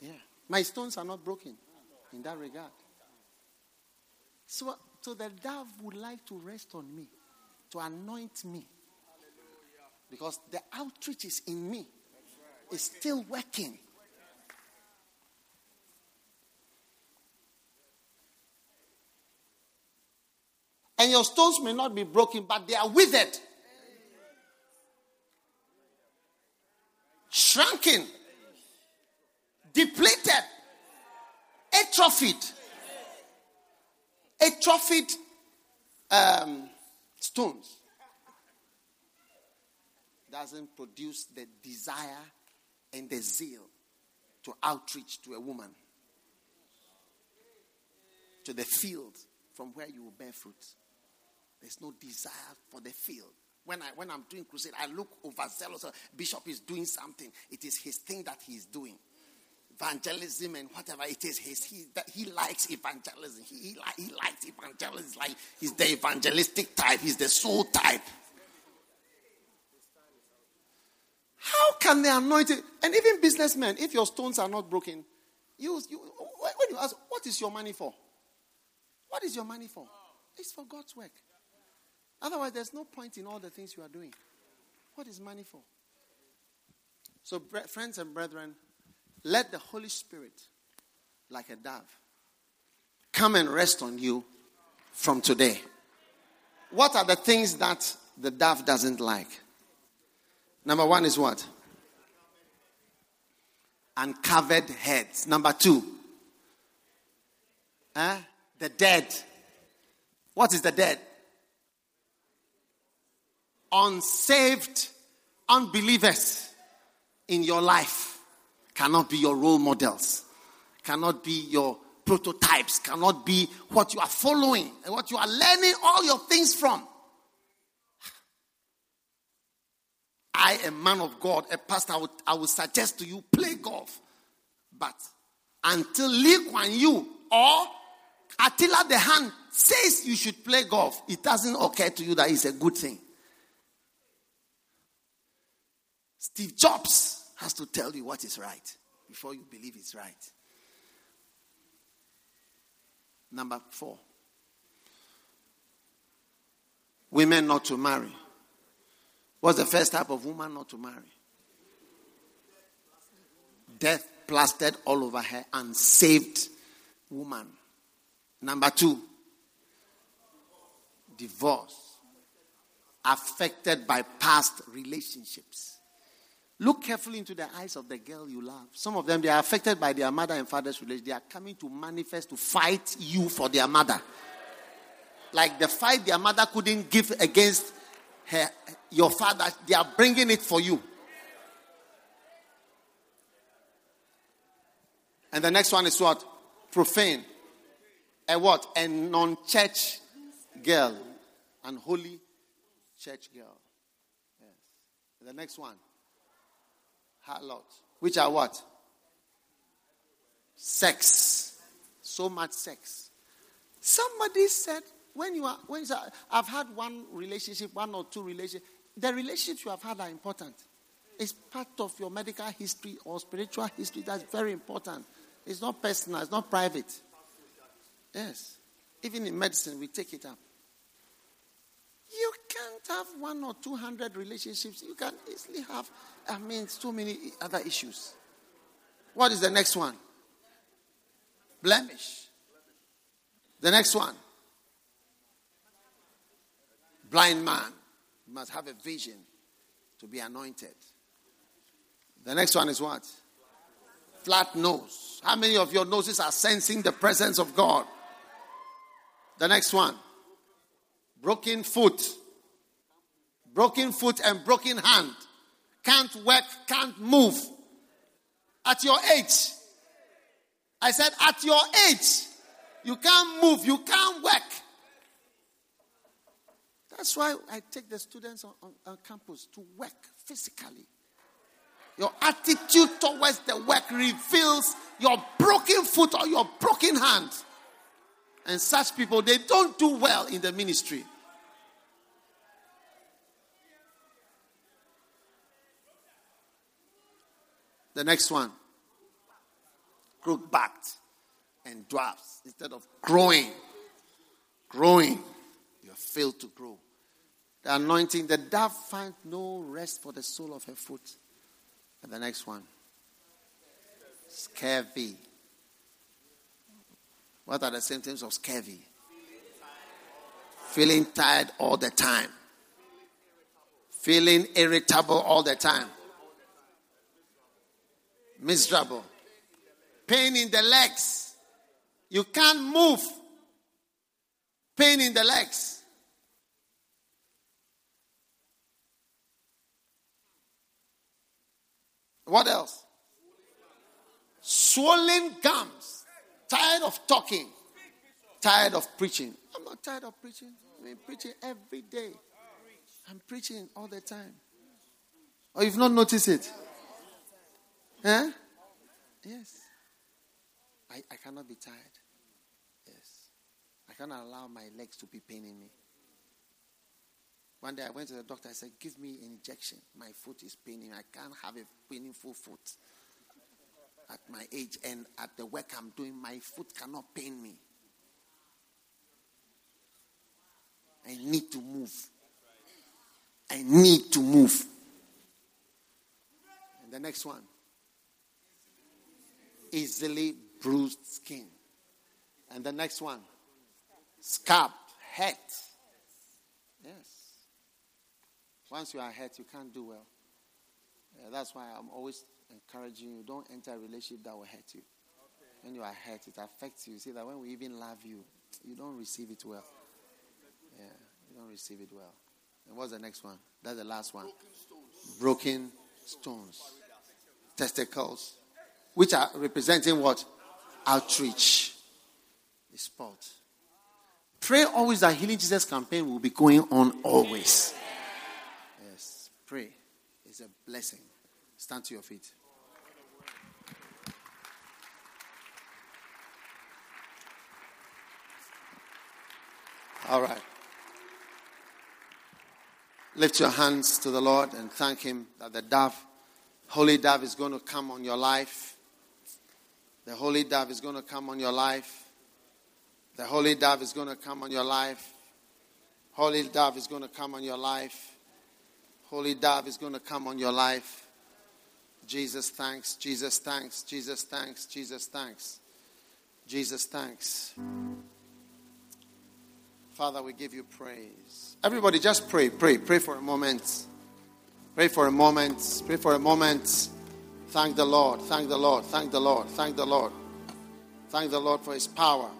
Yeah. My stones are not broken in that regard. So, so the dove would like to rest on me, to anoint me. Because the outreach is in me, it's still working. And your stones may not be broken, but they are withered, shrunken, depleted, atrophied. Atrophied um, stones doesn't produce the desire and the zeal to outreach to a woman, to the field from where you will bear fruit. There's no desire for the field. When, I, when I'm doing crusade, I look overzealous. Bishop is doing something. It is his thing that he is doing. Evangelism and whatever it is, his, he, he likes evangelism. He, he, he likes evangelism. Like he's the evangelistic type. He's the soul type. How can the anointed and even businessmen, if your stones are not broken, you, you when you ask, what is your money for? What is your money for? It's for God's work. Otherwise, there's no point in all the things you are doing. What is money for? So, friends and brethren, let the Holy Spirit, like a dove, come and rest on you from today. What are the things that the dove doesn't like? Number one is what? Uncovered heads. Number two, eh? the dead. What is the dead? unsaved unbelievers in your life cannot be your role models, cannot be your prototypes, cannot be what you are following and what you are learning all your things from. I I, a man of God, a pastor, I would, I would suggest to you play golf. But until Lee Kuan Yew or Attila the Hun says you should play golf, it doesn't occur to you that it's a good thing. Steve Jobs has to tell you what is right before you believe it's right. Number four women not to marry. What's the first type of woman not to marry? Death plastered all over her, unsaved woman. Number two, divorce, affected by past relationships. Look carefully into the eyes of the girl you love. Some of them, they are affected by their mother and father's relationship. They are coming to manifest to fight you for their mother. Like the fight their mother couldn't give against her, your father, they are bringing it for you. And the next one is what? Profane. A what? A non church girl. Unholy church girl. Yes. The next one harlot, which are what? Sex. So much sex. Somebody said, when you are, when you are, I've had one relationship, one or two relationships, the relationships you have had are important. It's part of your medical history or spiritual history. That's very important. It's not personal, it's not private. Yes. Even in medicine, we take it up. You can't have one or two hundred relationships. You can easily have, I mean, so many other issues. What is the next one? Blemish. The next one. Blind man must have a vision to be anointed. The next one is what? Flat nose. How many of your noses are sensing the presence of God? The next one. Broken foot. Broken foot and broken hand. Can't work, can't move. At your age. I said, at your age, you can't move, you can't work. That's why I take the students on, on, on campus to work physically. Your attitude towards the work reveals your broken foot or your broken hand. And such people, they don't do well in the ministry. The next one crook backed and dwarfs instead of growing. Growing, you have failed to grow. The anointing, the dove finds no rest for the sole of her foot. And the next one, scurvy. What are the symptoms of scurvy? Feeling tired all the time. Feeling irritable all the time. Miserable. Pain in the legs. You can't move. Pain in the legs. What else? Swollen gums. Tired of talking. Tired of preaching. I'm not tired of preaching. I'm preaching every day. I'm preaching all the time. Or you've not noticed it? Huh? Yes. I, I cannot be tired. Yes. I cannot allow my legs to be paining me. One day I went to the doctor. I said, Give me an injection. My foot is paining. I can't have a painful foot at my age. And at the work I'm doing, my foot cannot pain me. I need to move. I need to move. And the next one easily bruised skin. And the next one scalp, head. Yes. Once you are hurt, you can't do well. Yeah, that's why I'm always encouraging you don't enter a relationship that will hurt you. When you are hurt, it affects you. See that when we even love you, you don't receive it well. Yeah, you don't receive it well. And what's the next one? That's the last one. Broken stones. Testicles. Which are representing what? Outreach. The spot. Pray always that Healing Jesus campaign will be going on always. Yes, pray. It's a blessing. Stand to your feet. All right. Lift your hands to the Lord and thank Him that the dove, holy dove, is going to come on your life. The holy dove is going to come on your life. The holy dove is going to come on your life. Holy dove is going to come on your life. Holy dove is going to come on your life. Jesus, thanks. Jesus, thanks. Jesus, thanks. Jesus, thanks. Jesus, thanks. Father, we give you praise. Everybody, just pray, pray, pray for a moment. Pray for a moment. Pray for a moment. Thank the Lord. Thank the Lord. Thank the Lord. Thank the Lord. Thank the Lord for his power.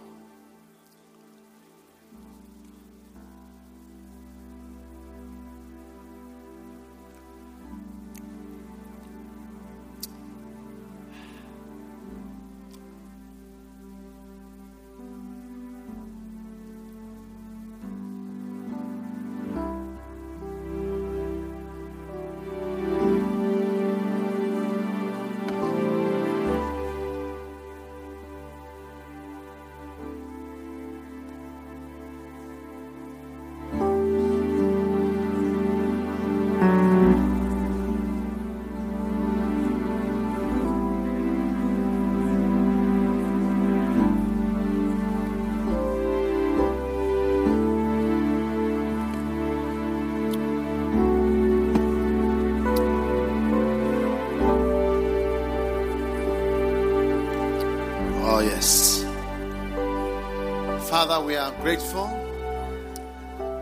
We are grateful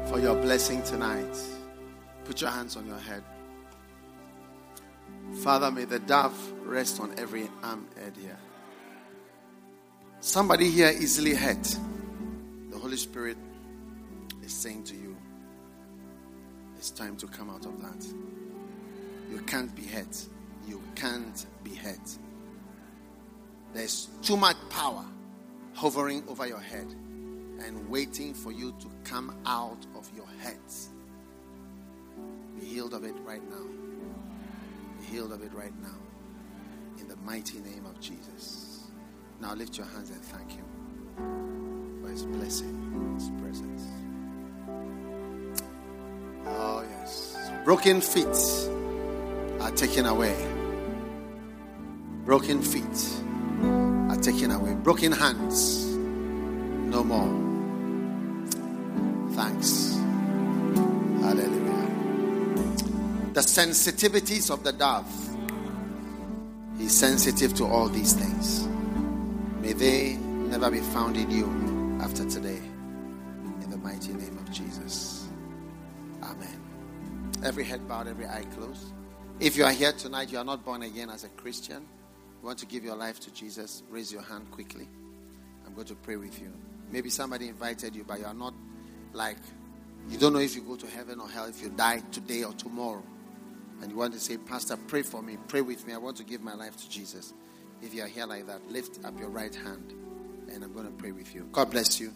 for your blessing tonight. Put your hands on your head. Father, may the dove rest on every arm head here. Somebody here easily hurt. The Holy Spirit is saying to you, it's time to come out of that. You can't be hurt. You can't be hurt. There's too much power hovering over your head and waiting for you to come out of your heads. Be healed of it right now. Be healed of it right now. In the mighty name of Jesus. Now lift your hands and thank Him for His blessing, His presence. Oh, yes. Broken feet are taken away. Broken feet are taken away. Broken hands, no more. Thanks. Hallelujah. The sensitivities of the dove. He's sensitive to all these things. May they never be found in you after today. In the mighty name of Jesus. Amen. Every head bowed, every eye closed. If you are here tonight, you are not born again as a Christian, you want to give your life to Jesus, raise your hand quickly. I'm going to pray with you. Maybe somebody invited you, but you are not like, you don't know if you go to heaven or hell if you die today or tomorrow. And you want to say, Pastor, pray for me, pray with me. I want to give my life to Jesus. If you are here like that, lift up your right hand and I'm going to pray with you. God bless you.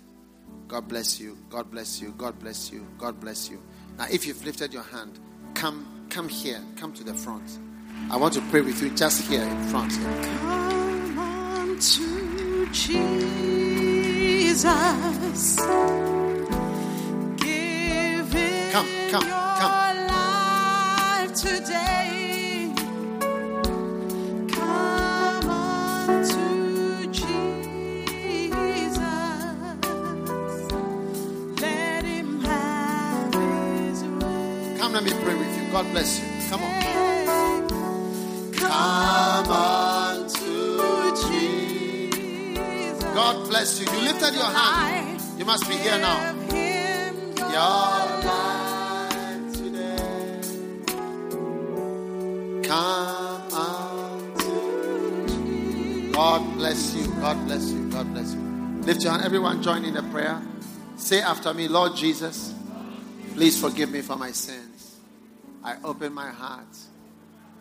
God bless you. God bless you. God bless you. God bless you. Now, if you've lifted your hand, come, come here. Come to the front. I want to pray with you just here in front. Come on to Jesus. Him Come, come, your life today. Come on Jesus. Let him have his way. Come, let me pray with you. God bless you. Come on. Come on to Jesus. God bless you. You lifted your hand. You must be here now. Give Come God bless you. God bless you. God bless you. Lift your hand. Everyone join in the prayer. Say after me, Lord Jesus, please forgive me for my sins. I open my heart.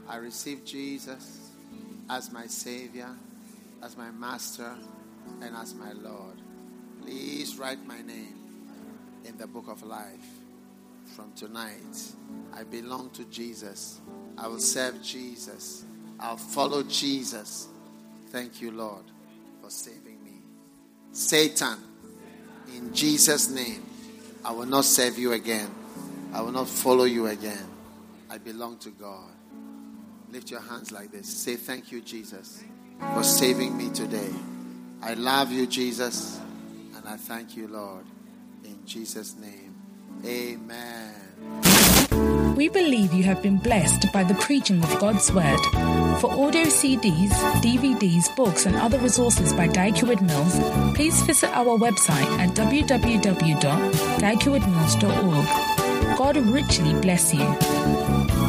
I receive Jesus as my Savior, as my Master, and as my Lord. Please write my name in the book of life. From tonight, I belong to Jesus. I will serve Jesus. I'll follow Jesus. Thank you, Lord, for saving me. Satan, in Jesus' name, I will not serve you again. I will not follow you again. I belong to God. Lift your hands like this. Say, Thank you, Jesus, for saving me today. I love you, Jesus, and I thank you, Lord. In Jesus' name, amen. We believe you have been blessed by the preaching of God's Word. For audio CDs, DVDs, books, and other resources by Dag Heward-Mills, please visit our website at www.daghewardmills.org. God richly bless you.